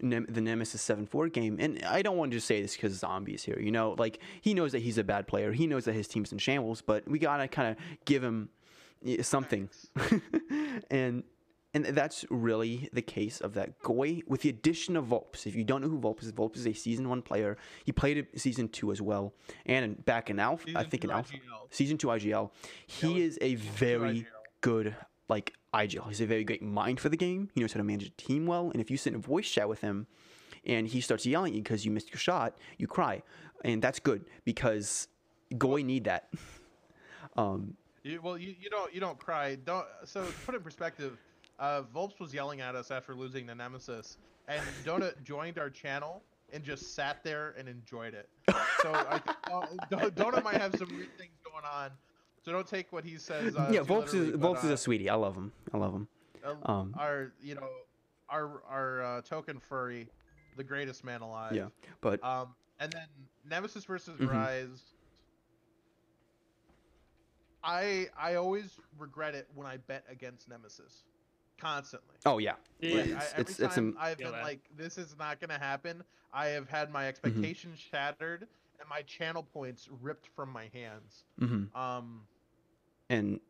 Nem- the Nemesis 7 4 game. And I don't want to just say this because Zombie is here. You know, like, he knows that he's a bad player, he knows that his team's in shambles, but we got to kind of give him something. and. And that's really the case of that Goy, with the addition of Volps. If you don't know who Volps is, Volps is a season one player. He played season two as well, and back in Alpha, I Season think in Alpha, IGL. season two IGL. He was is a very good like IGL. He's a very great mind for the game. He knows how to manage a team well. And if you sit in a voice chat with him, and he starts yelling at you because you missed your shot, you cry, and that's good because Goy need that. um, You, well, you, you don't you don't cry. Don't so put it in perspective. Uh, Volps was yelling at us after losing the Nemesis, and Donut joined our channel and just sat there and enjoyed it. So I think uh, Don- Donut might have some weird things going on. So don't take what he says. Uh, yeah, too Volps is literally, but, Volps is uh, a sweetie. I love him. I love him. uh, Um, our you know our our uh, token furry, the greatest man alive. Yeah, but Um, and then Nemesis versus Mhm. Rise. I I always regret it when I bet against Nemesis, constantly. oh yeah, Yeah, Like, it's- I, every it's- it's time a- I've been that. like, this is not gonna happen. I have had my expectations shattered and my channel points ripped from my hands. Mm-hmm. Um, and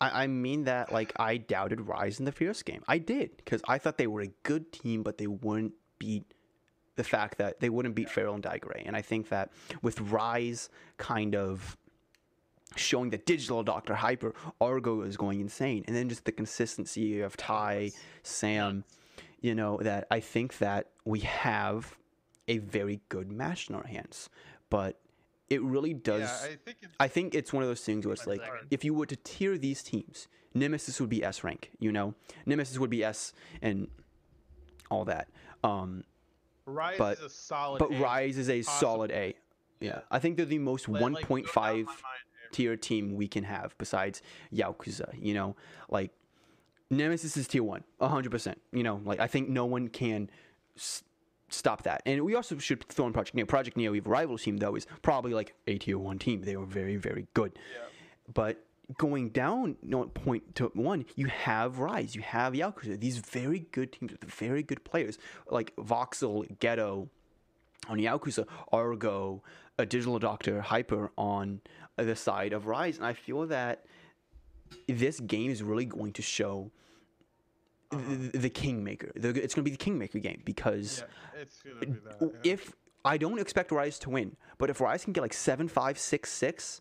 I, I mean that like I doubted Rise in the Fierce game. I did because I thought they were a good team, but they wouldn't beat the fact that they wouldn't beat Feral and Dagray. And I think that with Rise kind of showing that digital Doctor Hyper, Argo is going insane, and then just the consistency of Ty, Sam, you know that I think that we have a very good match in our hands, but it really does. yeah, I think it's I think it's one of those things where it's like, if you were to tier these teams, Nemesis would be S rank, you know, Nemesis would be S and all that. Um, Rise but- is a solid. but A. Rise is a solid A. Yeah. I think they're the most Like- like, no doubt in 1.5 my mind, tier team we can have besides Yakuza. You know, like Nemesis is tier one, one, hundred percent. You know, like I think no one can. S- Stop that, and we also should throw in Project Neo. Project Neo, Eve rival team though, is probably like a tier one team. They were very, very good. But going down you know, point to one, you have Rise, you have Yakuza. These very good teams with very good players like Voxel, Ghetto on Yakuza, Argo, a Digital Doctor, Hyper on the side of Rise, and I feel that this game is really going to show the, uh-huh. the Kingmaker. The, it's going to be the Kingmaker game because Yeah, it's gonna be that. yeah. if I don't expect Rise to win, but if Rise can get like seven five six six,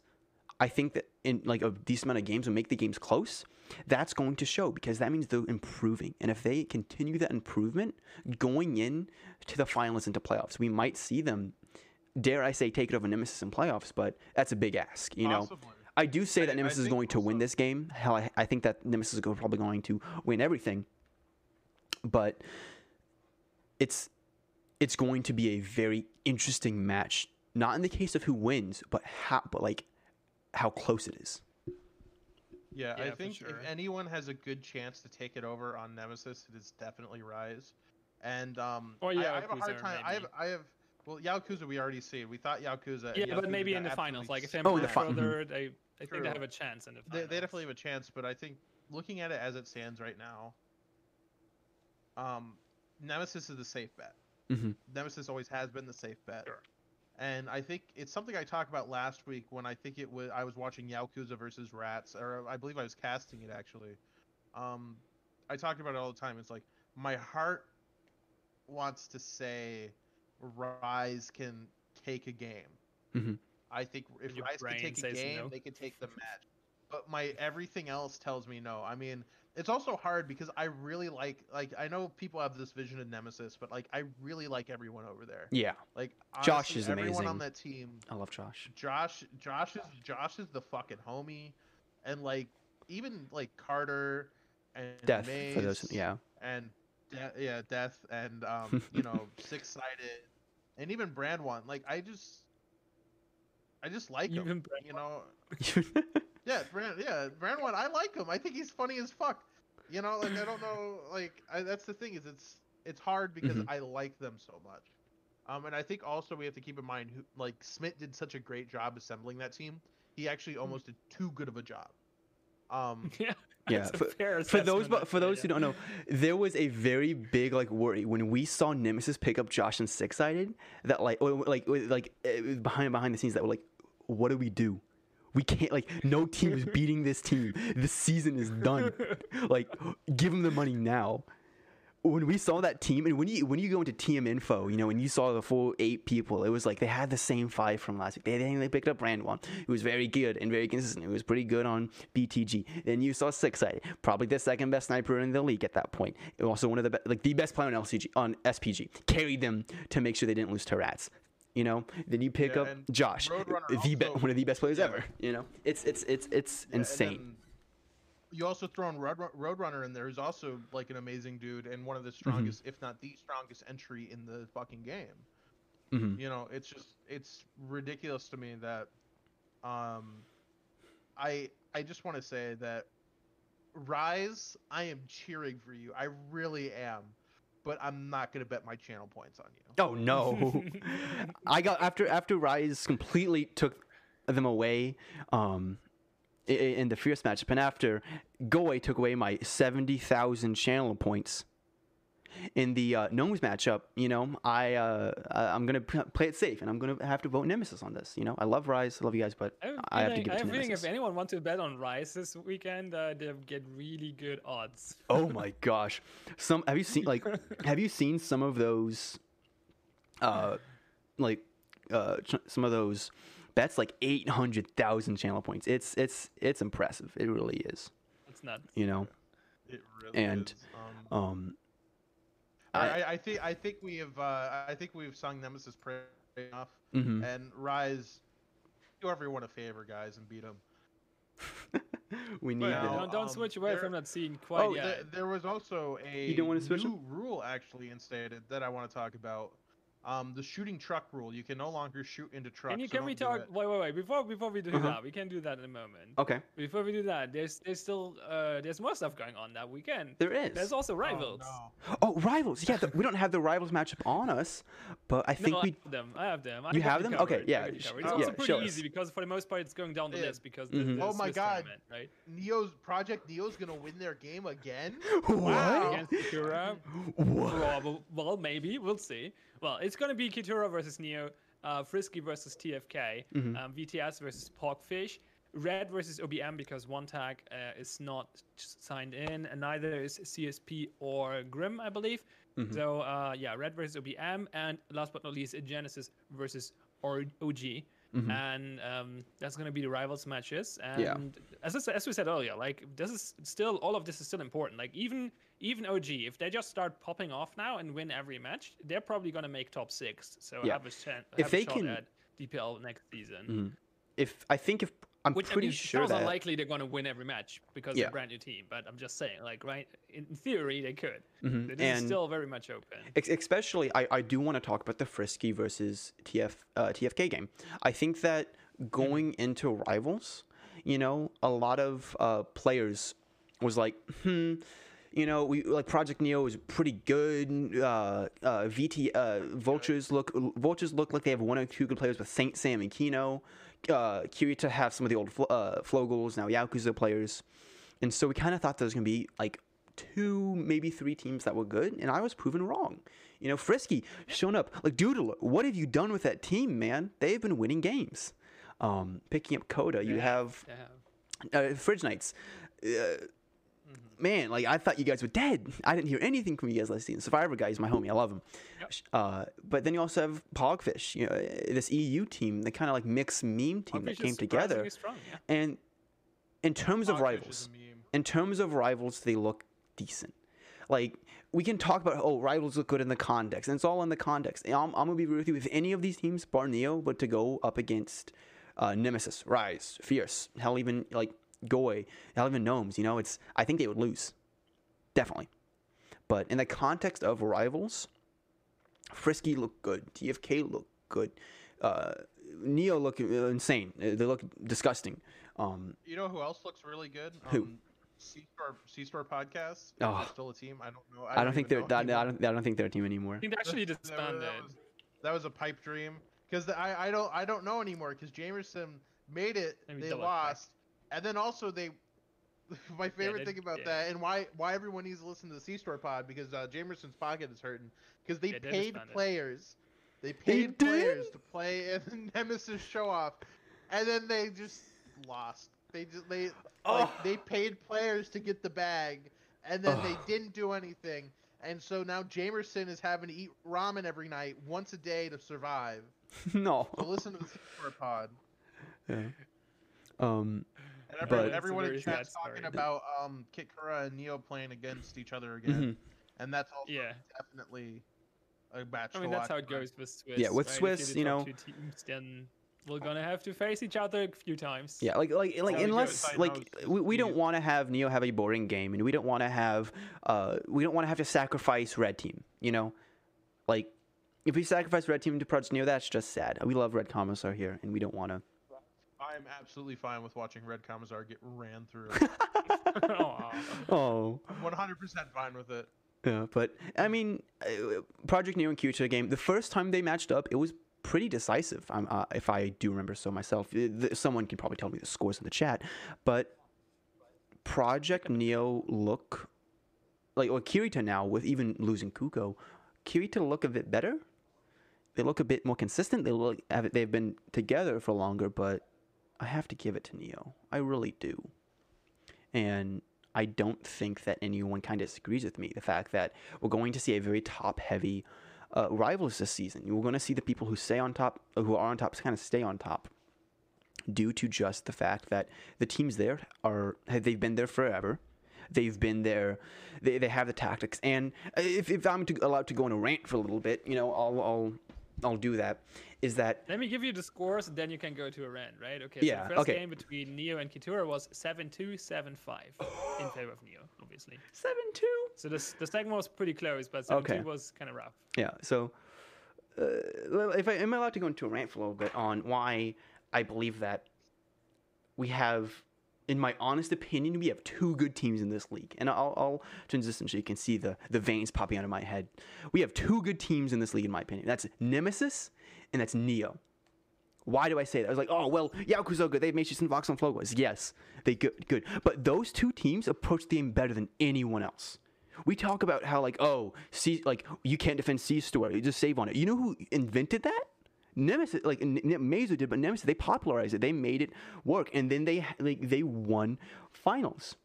I think that in like a decent amount of games will make the games close. that's going to show because that means they're improving. And if they continue that improvement going in to the finals into playoffs, we might see them, dare I say, take it over Nemesis in playoffs, but that's a big ask, you know? Possibly. I do say I- that Nemesis is going to win this game. Hell, I, I think that Nemesis is probably going to win everything. But it's it's going to be a very interesting match. Not in the case of who wins, but how, but like how close it is. Yeah, Yeah, I think sure. if anyone has a good chance to take it over on Nemesis, it is definitely Rise. And um, Or I, I have a hard Yakuza, time. I have. I have. Well, Yakuza we already see. We thought Yakuza. Yeah, but maybe in the finals, like if s- they Oh, in the improve fi- further, they I think they have a chance in the they, finals. they definitely have a chance. But I think looking at it as it stands right now, um, Nemesis is the safe bet. hmm Nemesis always has been the safe bet. Sure. And I think it's something I talked about last week when I think it was I was watching Yakuza versus Rats, or I believe I was casting it actually. Um, I talked about it all the time. It's like my heart wants to say Rise can take a game. Mhm. I think if Your Rise can take a game, no. they can take the match. But my everything else tells me no. I mean, it's also hard because I really like like I know people have this vision of Nemesis, but like I really like everyone over there. Yeah, Like Josh honestly, is everyone on that team. I love Josh. Josh, Josh is Josh is the fucking homie, and like even like Carter and Death Maze for those. Yeah, and De- yeah, death and um you know six sided, and even Brand one. Like I just, I just like him. Even Brand You know, yeah, Brand, yeah, Brand one. I like him. I think he's funny as fuck. You know, like I don't know, like I, that's the thing is it's it's hard because Mhm. I like them so much. Um, and I think also we have to keep in mind who like Smith did such a great job assembling that team. He actually almost did too good of a job. Um, yeah. Yeah, for- for those but for those who don't know, there was a very big like worry when we saw Nemesis pick up Josh and Six Sided that like like like eh, behind behind the scenes that were like, what do we do? We can't like no team is beating this team. The season is done. like give them the money now. When we saw that team, and when you when you go into team info, you know, when you saw the full eight people, it was like they had the same five from last week. They they, they picked up Brand one, who was very good and very consistent. It was pretty good on BTG. Then you saw Six Sided, probably the second best sniper in the league at that point. it was Also one of the be- like the best player on LCG on SPG. Carried them to make sure they didn't lose to Rats. You know, then you pick Yeah, up Josh, the be- also- one of the best players yeah. ever. You know, it's it's it's it's Yeah, insane. Then You also throw in Road, Roadrunner in there, who's also like an amazing dude and one of the Mm-hmm. strongest, if not the strongest entry in the fucking game. Mhm. You know, it's just it's ridiculous to me that um I I just want to say that Rise, I am cheering for you. I really am. But I'm not going to bet my channel points on you. Oh no! I got after after Rise completely took them away um, i- i- in the fierce matchup, and after Goei took away my seventy thousand channel points in the uh, Gnomes matchup. You know, I uh, I- I'm gonna p- play it safe, and I'm gonna have to vote Nemesis on this. You know, I love Rise, I love you guys, but I have, I have to give I it to a feeling Nemesis. if anyone wants to bet on Rise this weekend, uh, they'll get really good odds. Oh my gosh! Some have you seen like have you seen some of those, uh, like uh, ch- some of those bets like eight hundred thousand channel points. It's it's it's impressive. It really is. It's nuts. You know. It really And, is. Um, Um. I, I, I, I think I think we have uh, I think we've sung Nemesis praise enough, mhm. and Rise. Do everyone a favor, guys, and beat them. we need Well, it. don't, don't um, switch away there- from that scene quite Oh, yet. th- there was also a You don't wanna switch new rule actually instated that I want to talk about. Um, the shooting truck rule. You can no longer shoot into trucks. Can you so can we talk? Wait, wait, wait. Before before we do Uh-huh. that, we can do that in a moment. Okay, Before we do that, there's there's still uh there's more stuff going on that weekend. there is. There's also Oh, rivals. no. Oh, rivals. Yeah, the, we don't have the rivals matchup on us, but I think no, we. I have them. I have them. I You have them? covered. Okay, yeah, I got you sh- covered. It's yeah, also show pretty us. easy because for the most part it's going down the Yeah. list because Mhm. the, the Oh my Swiss God. tournament, right? Neo's Project Neo's gonna win their game again. What? Wow. Against Kitura. What? Probably. Well, maybe we'll see. Well, it's gonna be Kitura versus Neo, uh, Frisky versus TFK, Mhm. um, VTS versus Porkfish, Red versus OBM because one tag uh, is not signed in, and neither is CSP or Grim, I believe. Mhm. So uh, yeah, Red versus OBM, and last but not least, Genesis versus OG. Mhm. and um, that's going to be the rivals matches. And Yeah. as I, as we said earlier, like this is still all of this is still important. Like even even OG, if they just start popping off now and win every match, they're probably going to make top six. So Yeah. have a chance. If they shot can- at DPL next season. Mhm. If I think if I'm Which pretty I mean, sure sounds that unlikely they're going to win every match because Yeah. they're a brand new team. But I'm just saying, like right in theory, they could. Mhm. But This is and still very much open. ex- especially I, I do want to talk about the Frisky versus TF uh, TFK game. I think that going into rivals, you know, a lot of uh, players was like, hmm, you know, we like Project Neo is pretty good. Uh, uh, VT uh, Vultures look Vultures look like they have one or two good players with Saint Sam and Kino. Uh, Kirita have some of the old uh, Flogels now Yakuza players, and so we kind of thought there was gonna be like two, maybe three teams that were good, and I was proven wrong. You know, Frisky shown up like Doodle. What have you done with that team, man? They've been winning games. Um, picking up Coda, you Yeah. have uh, Fridge Knights. Uh, Man, like I thought you guys were dead. I didn't hear anything from you guys last season. Survivor guy is my homie. I love him. Yep. Uh, but then you also have Pogfish, you know, this EU team, the kind of like mixed meme team that came together. Strong, yeah. And in terms of rivals, in terms of rivals, they look decent. Like we can talk about oh rivals look good in the context, and it's all in the context. I'm, I'm gonna be real with you. If any of these teams, bar Neo, but to go up against uh, Nemesis, Rise, Fierce, hell even like Goy, hell even Gnomes, you know, it's I think they would lose, definitely. But in the context of rivals, Frisky look good, TFK look good, uh, Neo look uh, insane. They look disgusting. Um, You know who else looks really good? Who? Um, C Store C Store podcast. Is Oh. still a team? I don't know. I, don't think they're. even know I, don't. I don't think they're a team anymore. I think they actually That- that was- disbanded. That was, that was a pipe dream because I I don't I don't know anymore because Jamerson made it. They lost. check. Lost, and then also they. My favorite they- thing about yeah. that, and why why everyone needs to listen to the C Store pod because uh, Jamerson's pocket is hurting because they Yeah, paid disbanded. players, they paid did? players to play in the Nemesis show off, and then they just lost. They just they like Oh. they paid players to get the bag, and then they didn't do anything. And so now Jamerson is having to eat ramen every night, once a day to survive. no. So listen to the Super Pod. Yeah. Um. And But- everyone, It's everyone in very chat's talking about um, Kit Kura and Neo playing against each other again, mhm. and that's also Yeah. definitely a match. I mean, that's how it goes with Swiss. Yeah, with right? Swiss, you're you know- two teams, then we're gonna have to face each other a few times. Yeah, like like like how unless like we, we don't want to have Neo have a boring game, and we don't want to have uh we don't want to have to sacrifice Red Team. You know, like if we sacrifice Red Team to Project Neo, that's just sad. We love Red Commissar here, and we don't want to. I'm absolutely fine with watching Red Commissar get ran through. Aw. Oh. 100% fine with it. Yeah, but I mean, uh, Project Neo and Kyucha game. The first time they matched up, it was pretty decisive. Um, uh, if I do remember so myself, Uh, th- someone can probably tell me the scores in the chat. But Project Neo look like or Kirita now with even losing Kuko, Kirita look a bit better. They look a bit more consistent. They look have they've been together for longer, but I have to give it to Neo. I really do. And I don't think that anyone kind of disagrees with me. The fact that we're going to see a very top heavy uh, rivals this season. We're going to see the people who stay on top, who are on top, kind of stay on top, due to just the fact that the teams there are they've been there forever. They've been there. They, they have the tactics. And if, if I'm to, allowed to go on a rant for a little bit, you know, I'll I'll I'll do that. Is that Let me give you the scores, and then you can go to a rant, right? Okay. Yeah, So the first okay. game between Neo and Kitura was 7-2, 7-5 in favor of Neo, obviously. seven two? So this the second one was pretty close, but 7-2 Okay. was kind of rough. Yeah. So, uh, if I am I allowed to go into a rant for a little bit on why I believe that we have, in my honest opinion, we have two good teams in this league, and I'll, I'll transition so you can see the the veins popping out of my head. We have two good teams in this league, in my opinion. That's Nemesis and that's Neo. Why do I say that? I was like, oh well, Yakuza. They made you some Vox and Flogos. Yes, they good, good. But those two teams approach the game better than anyone else. We talk about how like, oh, C, like you can't defend C store. You just save on it. You know who invented that? Nemesis, like N- did, but Nemesis they popularized it. They made it work, and then they like they won finals.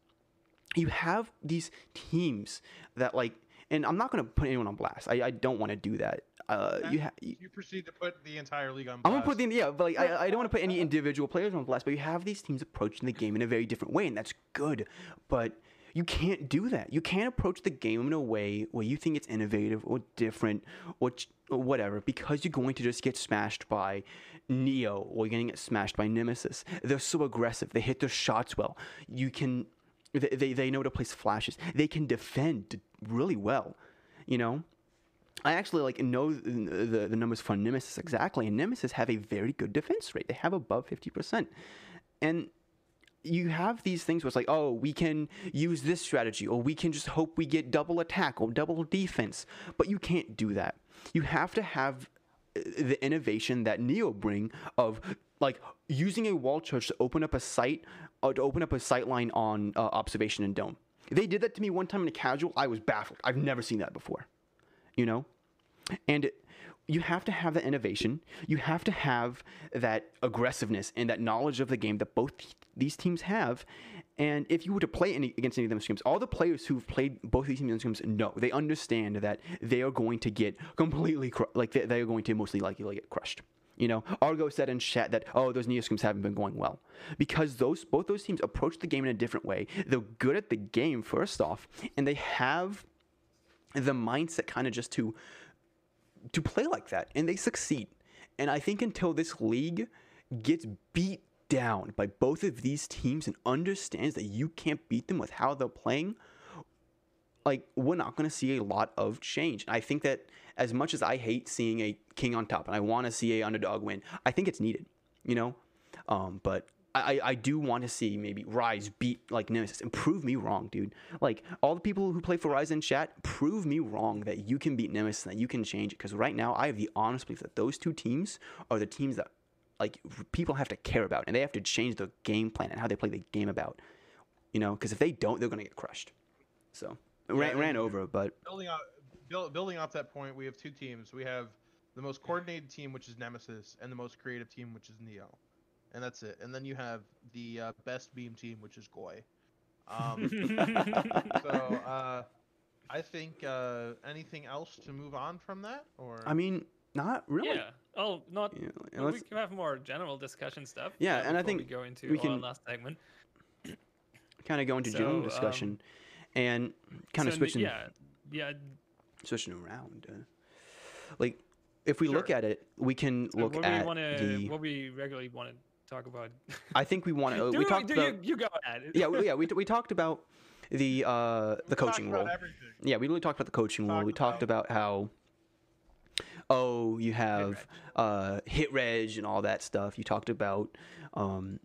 You have these teams that like and I'm not going to put anyone on blast. I, I don't want to do that. Uh, you ha- you, proceed to put the entire league on. I'm gonna put the yeah, but like I, I don't want to put any individual players on blast. But you have these teams approaching the game in a very different way, and that's good. But you can't do that. You can't approach the game in a way where you think it's innovative or different or, ch- or whatever, because you're going to just get smashed by Neo or you're gonna get smashed by Nemesis. They're so aggressive. They hit their shots well. You can. They, they, they know to place flashes. They can defend really well. You know. I actually like know the, the, numbers for Nemesis exactly, and Nemesis have a very good defense rate. They have above fifty percent, and you have these things where it's like, oh, we can use this strategy, or we can just hope we get double attack or double defense, but you can't do that. You have to have uh, the innovation that Neo bring of like using a wall charge to open up a site, or to open up a sight line on uh, observation and dome. They did that to me one time in a casual. I was baffled. I've never seen that before you know and you have to have that innovation. You have to have that aggressiveness and that knowledge of the game that both these teams have. And if you were to play any, against any of them teams all the players who've played both these teams know. They understand that they are going to get completely cru- like they, they are going to mostly likely get crushed. You know, Argo said in chat that oh, those Neoscrims haven't been going well. Because those both those teams approach the game in a different way. They're good at the game first off, and they have the mindset kind of just to to play like that and they succeed. And i think until this league gets beat down by both of these teams and understands that you can't beat them with how they're playing like we're not going to see a lot of change. I think that as much as i hate seeing a king on top and i want to see a underdog win i think it's needed you know? Um, but I, I do want to see maybe Rise beat like Nemesis and prove me wrong, dude. Like all the people who play for Rise in chat, prove me wrong that you can beat Nemesis and that you can change it. Because right now, I have the honest belief that those two teams are the teams that like people have to care about and they have to change their game plan and how they play the game about. You know, because if they don't, they're gonna get crushed. So ran, ran over, but building off build, building off that point, we have two teams. We have the most coordinated team, which is Nemesis, and the most creative team, which is Neo, and that's it. And then you have the uh, best beam team, which is Goy. Um, so uh, I think uh, anything else to move on from that, or I mean, not really. Yeah. Oh, not. You know, well, unless- we can have more general discussion stuff. Yeah, and I think we go into we our can- last segment. kind of go into So, general um, discussion and kind of So, switching. Yeah, yeah. switching around. Uh, like, if we Sure. look at it, we can So look what at we want to, the. what we regularly want to talk about. I think we want to. do we talked do about. you, you go ahead. yeah, we, yeah. We, we talked about the uh, the We coaching about role. everything. Yeah, we really talked about the coaching role. Talked We talked about how. Oh, you have uh, hit reg and all that stuff. You talked about um,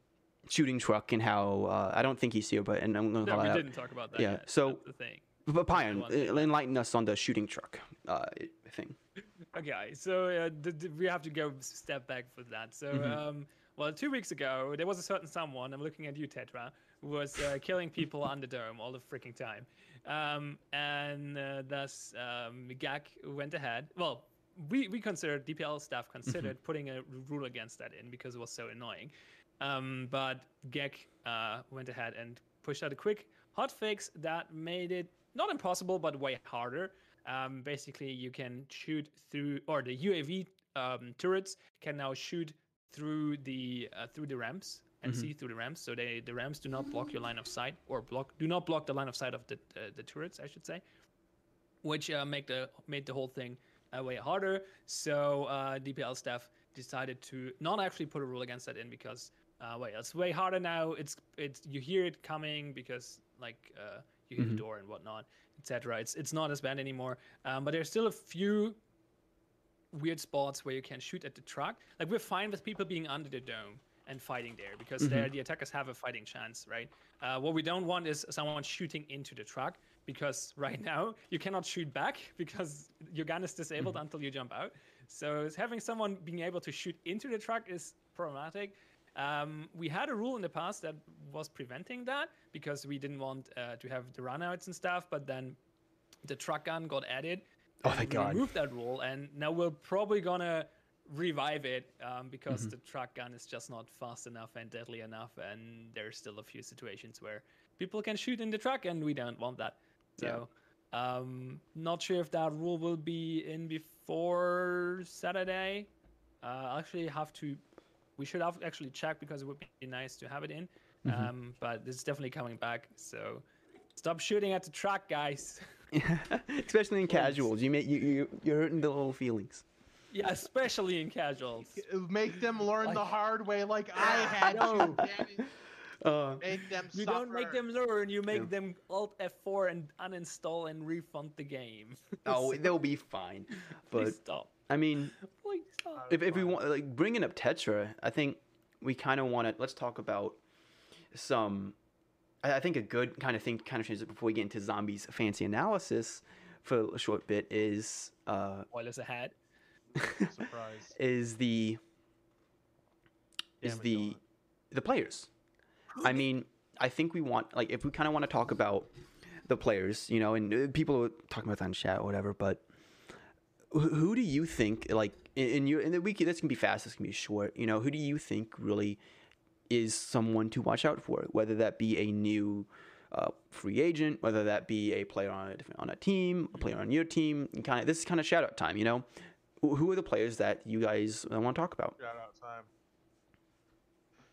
shooting truck and how uh, I don't think he's here, but and I'm gonna No, call we that out. didn't talk about that. Yeah, yet. so- That's the thing. But Pion, thing. enlighten us on the shooting truck uh, thing. Okay, so uh, th- th- we have to go step back for that. So, Mm-hmm. um, well, two weeks ago, there was a certain someone, I'm looking at you, Tetra, who was uh, killing people on the dome all the freaking time. Um, and uh, thus, um, Gak went ahead. Well, we, we considered, DPL staff considered Mm-hmm. putting a rule against that in because it was so annoying. Um, but Gek uh, went ahead and pushed out a quick hotfix that made it not impossible, but way harder. Um, basically, you can shoot through, or the UAV um, turrets can now shoot through the uh, through the ramps and see through the ramps. So they the ramps do not block your line of sight, or block do not block the line of sight of the uh, the turrets, I should say, which uh, make the made the whole thing uh, way harder. So uh, DPL staff decided to not actually put a rule against that in because uh, wait, it's way harder now. It's it's you hear it coming because like uh, you hear the door and whatnot, etc. It's it's not as bad anymore. Um, but there's still a few weird spots where you can shoot at the truck. Like we're fine with people being under the dome and fighting there because there the attackers have a fighting chance, right? Uh, what we don't want is someone shooting into the truck because right now you cannot shoot back because your gun is disabled until you jump out. So having someone being able to shoot into the truck is problematic. Um, we had a rule in the past that was preventing that because we didn't want uh, to have the runouts and stuff, but then the truck gun got added. Oh, thank God. Removed that rule, and now we're probably gonna revive it um, because Mm-hmm. the truck gun is just not fast enough and deadly enough, and there's still a few situations where people can shoot in the truck, and we don't want that. So, Um, not sure if that rule will be in before Saturday. Uh, actually have to. We should have actually check because it would be nice to have it in. Mhm. Um, but it's definitely coming back. So stop shooting at the track, guys. Especially in Please. casuals, you make you, you you're hurting the little feelings. yeah, especially in casuals. Make them learn the hard way, like I had to. No. Damn. Uh, Make them You suffer. don't make them learn. You make Yeah. them Alt F4 and uninstall and refund the game. oh, they'll be fine. But stop. I mean, Please stop. if, if we want like bringing up Tetra, I think we kind of want to let's talk about some. I, I think a good kind of thing, kind of change it before we get into zombies fancy analysis for a short bit is uh Spoilers ahead. Surprise. is the is Damn the the players. I mean, I think we want like if we kind of want to talk about the players, you know, and uh, people are talking about that in chat or whatever, but who, who do you think like in, in your and we can, this can be fast, this can be short, you know, who do you think really is someone to watch out for, whether that be a new uh, free agent, whether that be a player on a different on a team, a player on your team, kind of this is kind of shout out time, you know. Who who are the players that you guys want to talk about? Shout out time.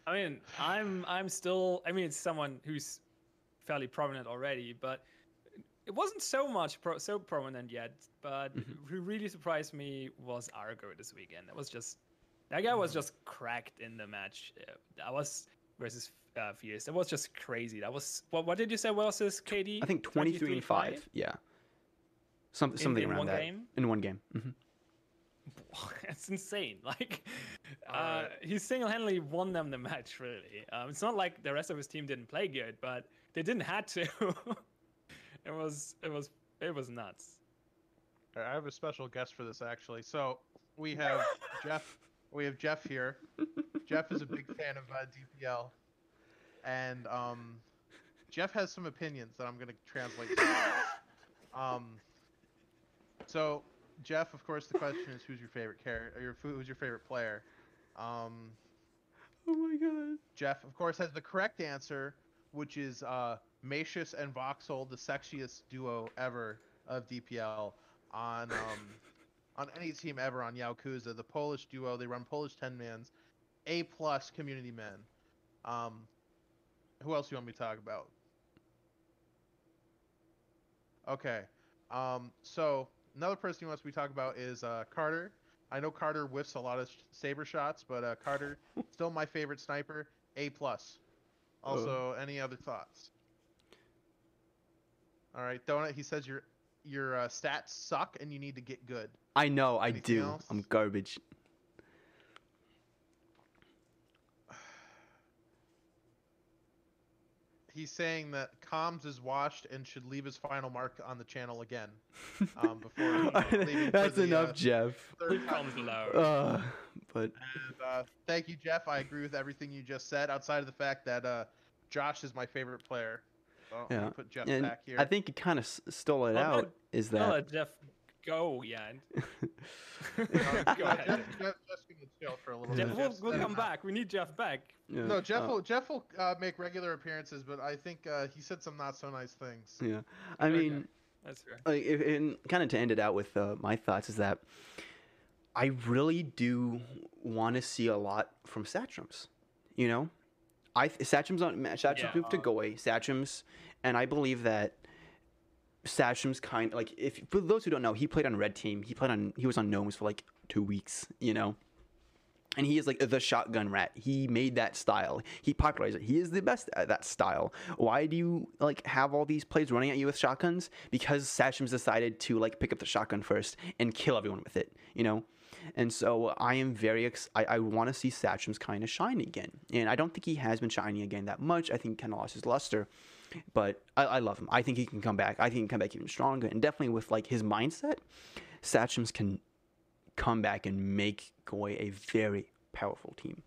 I mean, I'm I'm still. I mean, it's someone who's fairly prominent already, but it wasn't so much pro- so prominent yet. But Mhm. who really surprised me was Argo this weekend. That was just that guy was just cracked in the match. Uh, That was versus uh, Fierce. That was just crazy. That was what? What did you say What was his KD? I think 23 and 5. Yeah. Some, something in around one that. game? In one game. hmm That's insane. Like, uh, Alright. he single-handedly won them the match. Really, um, it's not like the rest of his team didn't play good, but they didn't had to. it was, it was, it was nuts. I have a special guest for this actually. So we have Jeff. We have Jeff here. Jeff is a big fan of uh, DPL, and um, Jeff has some opinions that I'm going to translate. um, so Jeff, of course, the question is, who's your favorite character? Your who's your favorite player? Um, Oh my god. Jeff, of course, has the correct answer, which is uh, Macius and Voxel, the sexiest duo ever of DPL on um, on any team ever on Yakuza. The Polish duo, they run Polish ten mans, A plus community men. Um, who else do you want me to talk about? Okay, um, so another person who wants me to talk about is uh, Carter. I know Carter whiffs a lot of sh- saber shots, but uh, Carter still my favorite sniper. A plus. Also, any other thoughts? All right, Doughnut. He says your your uh, stats suck and you need to get good. I know, I Anything do. else? I'm garbage. He's saying that Combs is washed and should leave his final mark on the channel again. Um, before That's the, enough, uh, Jeff. third time. Comes. Uh, but And, uh, thank you, Jeff. I agree with everything you just said. Outside of the fact that uh, Josh is my favorite player. So let me Yeah. put Jeff and back here. I think he kind of stole it Well, out. no- Is I'll that let Jeff go. Yeah. No, go Jeff, ahead. Jeff, Jeff, Jeff's gonna chill for a little Jeff bit. will, Jeff's will come back. We need Jeff back. yeah, No, Jeff uh, will Jeff will uh, make regular appearances, but I think uh, he said some not so nice things. Yeah, I Okay. mean, That's fair. like, and kind of to end it out with uh, my thoughts is that I really do want to see a lot from Satrums. You know, I th- Satrums on Satrums Yeah. moved to Goe Satrums, and I believe that Satrums kind like if for those who don't know, he played on Red Team. He played on he was on Gnomes for like two weeks. You know. And he is like the shotgun rat. He made that style. He popularized it. He is the best at that style. Why do you like have all these plays running at you with shotguns? Because Sashim's decided to like pick up the shotgun first and kill everyone with it. You know. And so I am very ex- I, I want to see Satchum's kind of shine again. And I don't think he has been shining again that much. I think kind of lost his luster. But I, I love him. I think he can come back. I think he can come back even stronger. And definitely with like his mindset, Satchum's can come back and make Goy a very powerful team.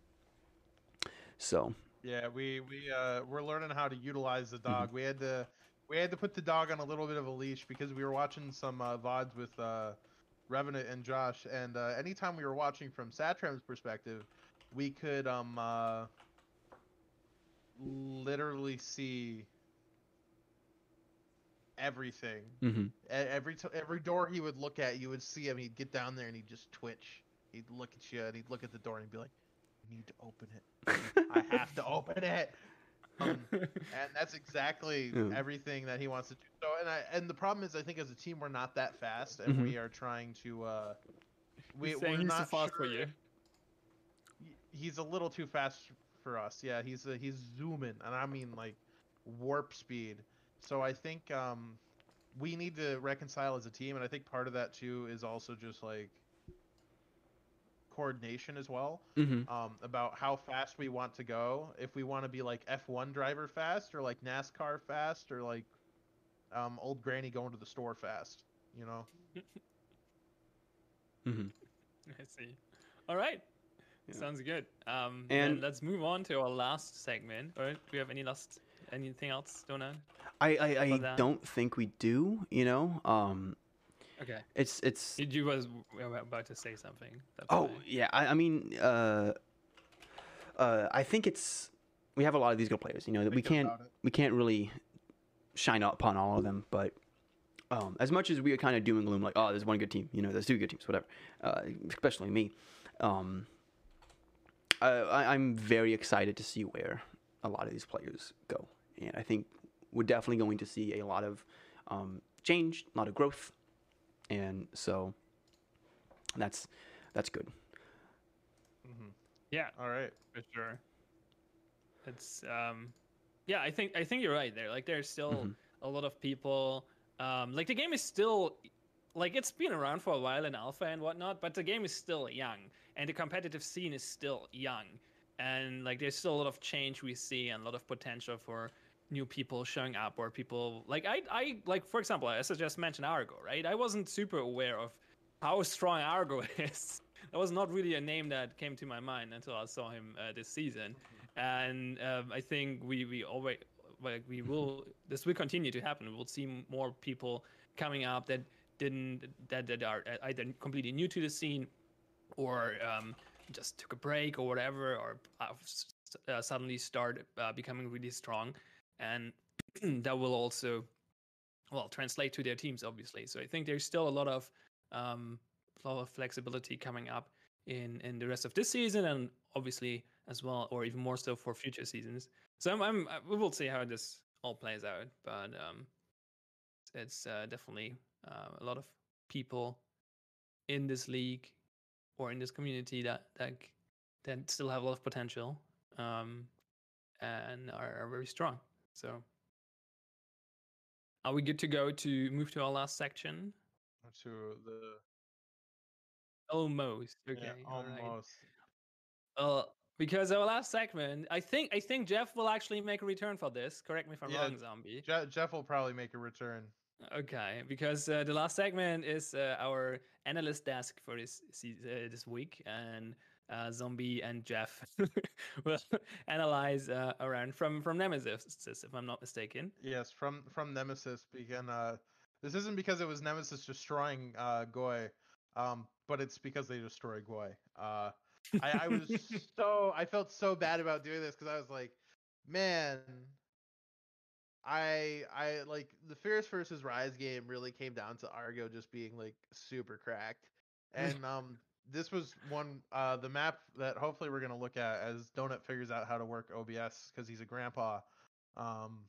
So Yeah, we we uh, we're learning how to utilize the Mm-hmm. dog. We had to we had to put the dog on a little bit of a leash because we were watching some uh, vods with uh, Revenant and Josh, and uh, anytime we were watching from Satram's perspective, we could um uh, literally see everything. hmm E- Every t- every door he would look at, you would see him. He'd get down there and he'd just twitch. He'd look at you and he'd look at the door and he'd be like, "I need to open it. I have to open it." Um, and that's exactly Yeah. everything that he wants to do. So, and I and the problem is, I think as a team, we're not that fast, and Mhm. we are trying to. Uh, we, He's saying we're he's not too fast for you. He's a little too fast for us. Yeah, he's uh, he's zooming, and I mean like warp speed. So I think um, we need to reconcile as a team, and I think part of that too is also just like coordination as well hmm um, about how fast we want to go. If we want to be like F1 driver fast, or like NASCAR fast, or like um, old granny going to the store fast. You know. hmm I see. All right. Yeah. Sounds good. Um, and And- let's move on to our last segment. Or do we have any last anything else, Doughnut? I I, I don't think we do. You know, um, Okay. it's it's. You- You was were about to say something. That's Oh fine. yeah, I, I mean, uh, uh, I think it's we have a lot of these good players. You know that we can't we can't really shine up upon all of them, but um, as much as we are kind of doom and gloom, like oh, there's one good team, you know, there's two good teams, whatever. Uh, especially me, um, I, I, I'm very excited to see where a lot of these players go, and I think we're definitely going to see a lot of um, change, a lot of growth, and so that's that's good. Mhm. Yeah, All right. for sure. It's um, yeah. I think I think you're right there. Like there's still Mhm. a lot of people. Um, like the game is still like it's been around for a while in alpha and whatnot, but the game is still young, and the competitive scene is still young, and like there's still a lot of change we see and a lot of potential for new people showing up or people like I I like for example as I just mentioned Argo right? I wasn't super aware of how strong Argo is. That was not really a name that came to my mind until I saw him uh, this season. And um, I think we we always like we will this will continue to happen. We'll see more people coming up that didn't that that are uh, either completely new to the scene or um, just took a break or whatever or uh, uh, suddenly start uh, becoming really strong and that will also well translate to their teams obviously. So i think there's still a lot of um a lot of flexibility coming up in in the rest of this season and obviously as well or even more so for future seasons. So i'm, I'm we will see how this all plays out but um it's uh, definitely uh, a lot of people in this league or in this community that that that still have a lot of potential um and are, are very strong so are we good to go to move to our last section To the almost okay yeah, all right. almost. Well, because our last segment, I think I think Jeff will actually make a return for this. Correct me if I'm Yeah, wrong, Zombie. Je- Jeff will probably make a return. Okay, because uh, the last segment is uh, our analyst desk for this uh, this week, and uh, Zombie and Jeff will analyze uh, around from from Nemesis, if I'm not mistaken. Yes, from from Nemesis. Begin. Uh, this isn't because it was Nemesis destroying uh, Goy, um, but it's because they destroyed Goy. Uh, I, I was so I felt so bad about doing this because I was like, man, I I like the Fierce versus Rise game really came down to Argo just being like super cracked, and um this was one uh the map that hopefully we're gonna look at as Doughnut figures out how to work OBS because he's a grandpa. Um,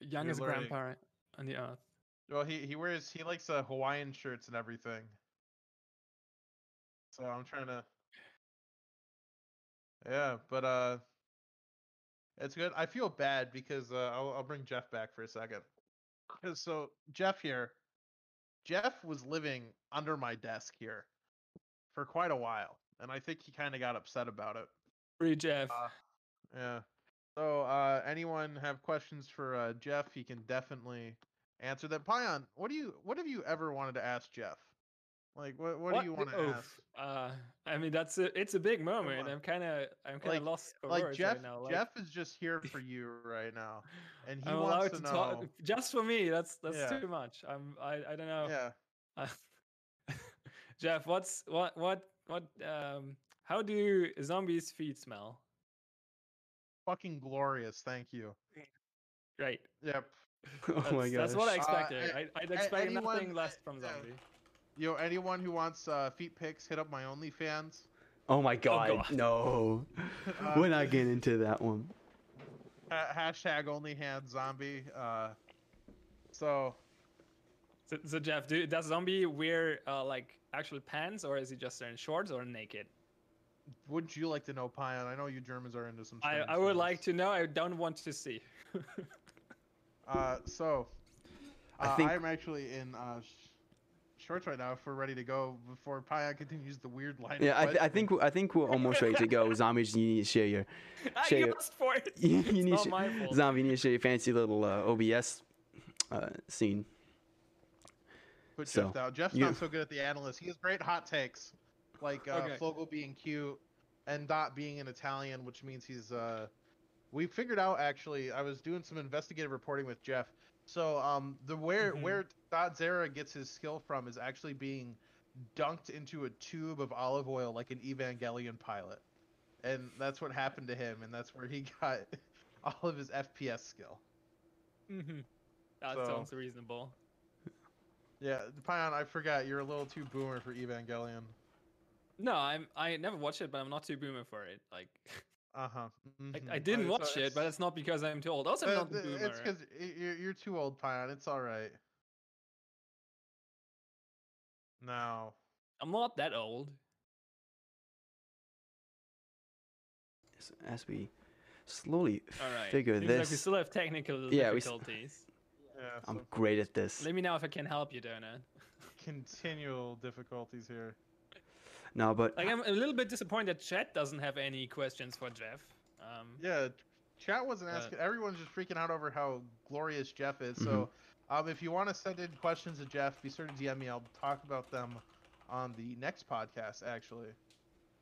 Youngest You're learning. grandpa on the earth. well, he he wears he likes uh, Hawaiian shirts and everything. So I'm trying to. Yeah, but uh, it's good. I feel bad because uh, I'll I'll bring Jeff back for a second. so Jeff here, Jeff was living under my desk here for quite a while, and I think he kind of got upset about it. Free Jeff. Uh, yeah. So, uh, anyone have questions for uh, Jeff? He can definitely answer them. Pion, what do you what have you ever wanted to ask Jeff? Like, what what, do you want to ask? Uh, I mean, that's a, it's a big moment. I'm kind of I'm kind of Like- lost for Like words Jeff, right now. Like, Jeff is just here for you right now, and he I'm wants to to know. talk just for me. That's that's Yeah. too much. I'm I, I don't know. Yeah, Jeff, what's what what what um how do zombies' feet smell? fucking glorious. Thank you. Great. Yep. oh my god. that's what I Uh, expected. a- I, I'd expect anyone- nothing less from. Zombie. You know, anyone who wants uh, feet pics, hit up my OnlyFans. Oh my god, God. no. Uh, We're not getting into that one. Ha- hashtag OnlyHand zombie. Uh, so So, so Jeff, do, does Zombie wear uh, like actual pants, or is he just wearing shorts or naked? wouldn't you like to know, Pion? I know you Germans are into some. I, I would things. like to know. I don't want to see. Uh, so, I uh, think- I'm actually in uh, sh- shorts right now if we're ready to go before Pion continues the weird line. Yeah, I, th- I think I think we're almost ready to go. Zombies, you need to share your Share you your- asked for it. you, It's need not my fault. zombie. You need to share your fancy little uh, OBS uh, scene. Put so, Jeff down. Jeff's you- not so good at the analyst. He has great hot takes, like uh, Okay. Fogel being cute and Dot being an Italian, which means he's. Uh, we figured out actually. I was doing some investigative reporting with Jeff. So um, the where Mhm. where Dot Zera gets his skill from is actually being dunked into a tube of olive oil like an Evangelion pilot, and that's what happened to him, and that's where he got all of his FPS skill. Mm-hmm. That So- sounds reasonable. Yeah, Pion, I forgot you're a little too boomer for Evangelion. No, I'm. I never watched it, but I'm not too boomer for it. Like, Uh huh. I, I didn't watch it, but it's not because I'm too old. Also, I'm not a boomer. It's because you're, you're too old, Pion. It's all right. Now, I'm not that old. as- As we slowly All right. figure Seems like we this, still have technical Yeah, we s- difficulties. Yeah, I'm so great at this. Let me know if I can help you, Doughnut. continual difficulties here. No, but Like, I'm a little bit disappointed Chat doesn't have any questions for Jeff. Um, Yeah, chat wasn't Uh, asking. Everyone's just freaking out over how glorious Jeff is. Mm-hmm. So, um, if you want to send in questions to Jeff, be sure to DM me. I'll talk about them on the next podcast. Actually,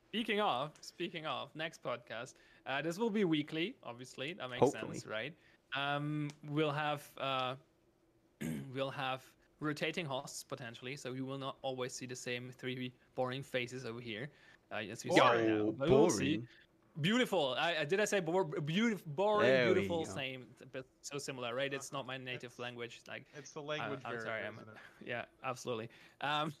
Speaking of, speaking of, next podcast. Uh, this will be weekly, obviously. That makes Hopefully. sense, right? Um, we'll have uh, we'll have rotating hosts potentially, so you will not always see the same three boring faces over here. Uh, as we see right now. Yo, But we'll see. boring. Beautiful. I, I did I say bor- beautiful, boring, There beautiful, same, but so similar, right? It's not my native language. Like it's the language I'm barrier. sorry, I'm- isn't it? yeah, absolutely. Um,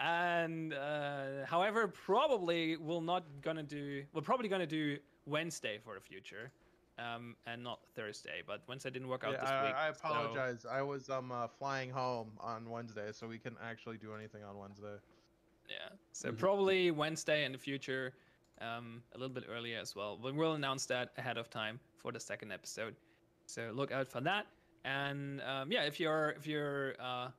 and uh, however, probably we're not gonna do. We're probably gonna do Wednesday for the future, um, and not Thursday. But Wednesday didn't work out Yeah, this I, week. I so- apologize. I was um uh, flying home on Wednesday, so we couldn't actually do anything on Wednesday. yeah, so Mhm. probably Wednesday in the future, um, a little bit earlier as well. But we'll announce that ahead of time for the second episode. So look out for that. And um, yeah, if you're if you're uh,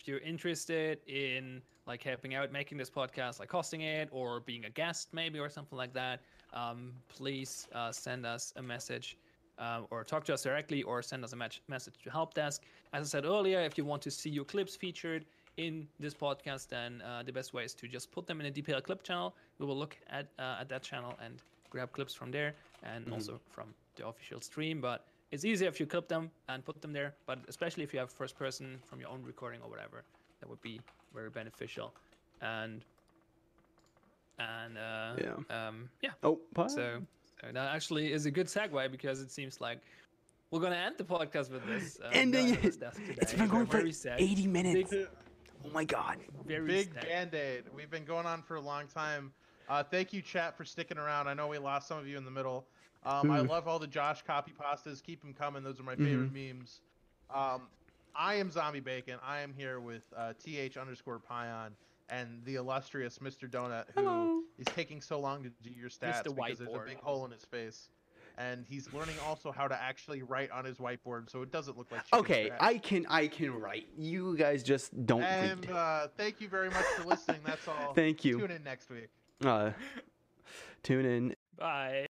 if you're interested in like helping out making this podcast, like hosting it or being a guest maybe or something like that, um, please uh, send us a message um, or talk to us directly or send us a match- message to help desk. As I said earlier, if you want to see your clips featured in this podcast, then uh, the best way is to just put them in a DPL clip channel. We will look at uh, at that channel and grab clips from there and also from the official stream. But it's easier if you clip them and put them there. But especially if you have first person from your own recording or whatever, that would be very beneficial. And and uh, Yeah. um, yeah. Oh, bye. So, so that actually is a good segue because it seems like we're gonna end the podcast with this. Um, Ending Doughnut is It's been going for sad. 80 minutes. Big, Oh my god. very Big sad. band aid. We've been going on for a long time. Uh, thank you, chat, for sticking around. I know we lost some of you in the middle. Um, I Mhm. love all the Josh copy pastas. Keep them coming. Those are my favorite memes. Um, I am Zombie Bacon. I am here with uh, th underscore Pion and the illustrious Mr. Doughnut, who Hello. is taking so long to do your stats Mr. because there's a big hole in his face. And he's learning also how to actually write on his whiteboard, so it doesn't look like. chicken Okay, scratch. I can I can write. You guys just don't And read. uh, thank you very much for listening. That's all. Thank you. Tune in next week. Uh, tune in Bye.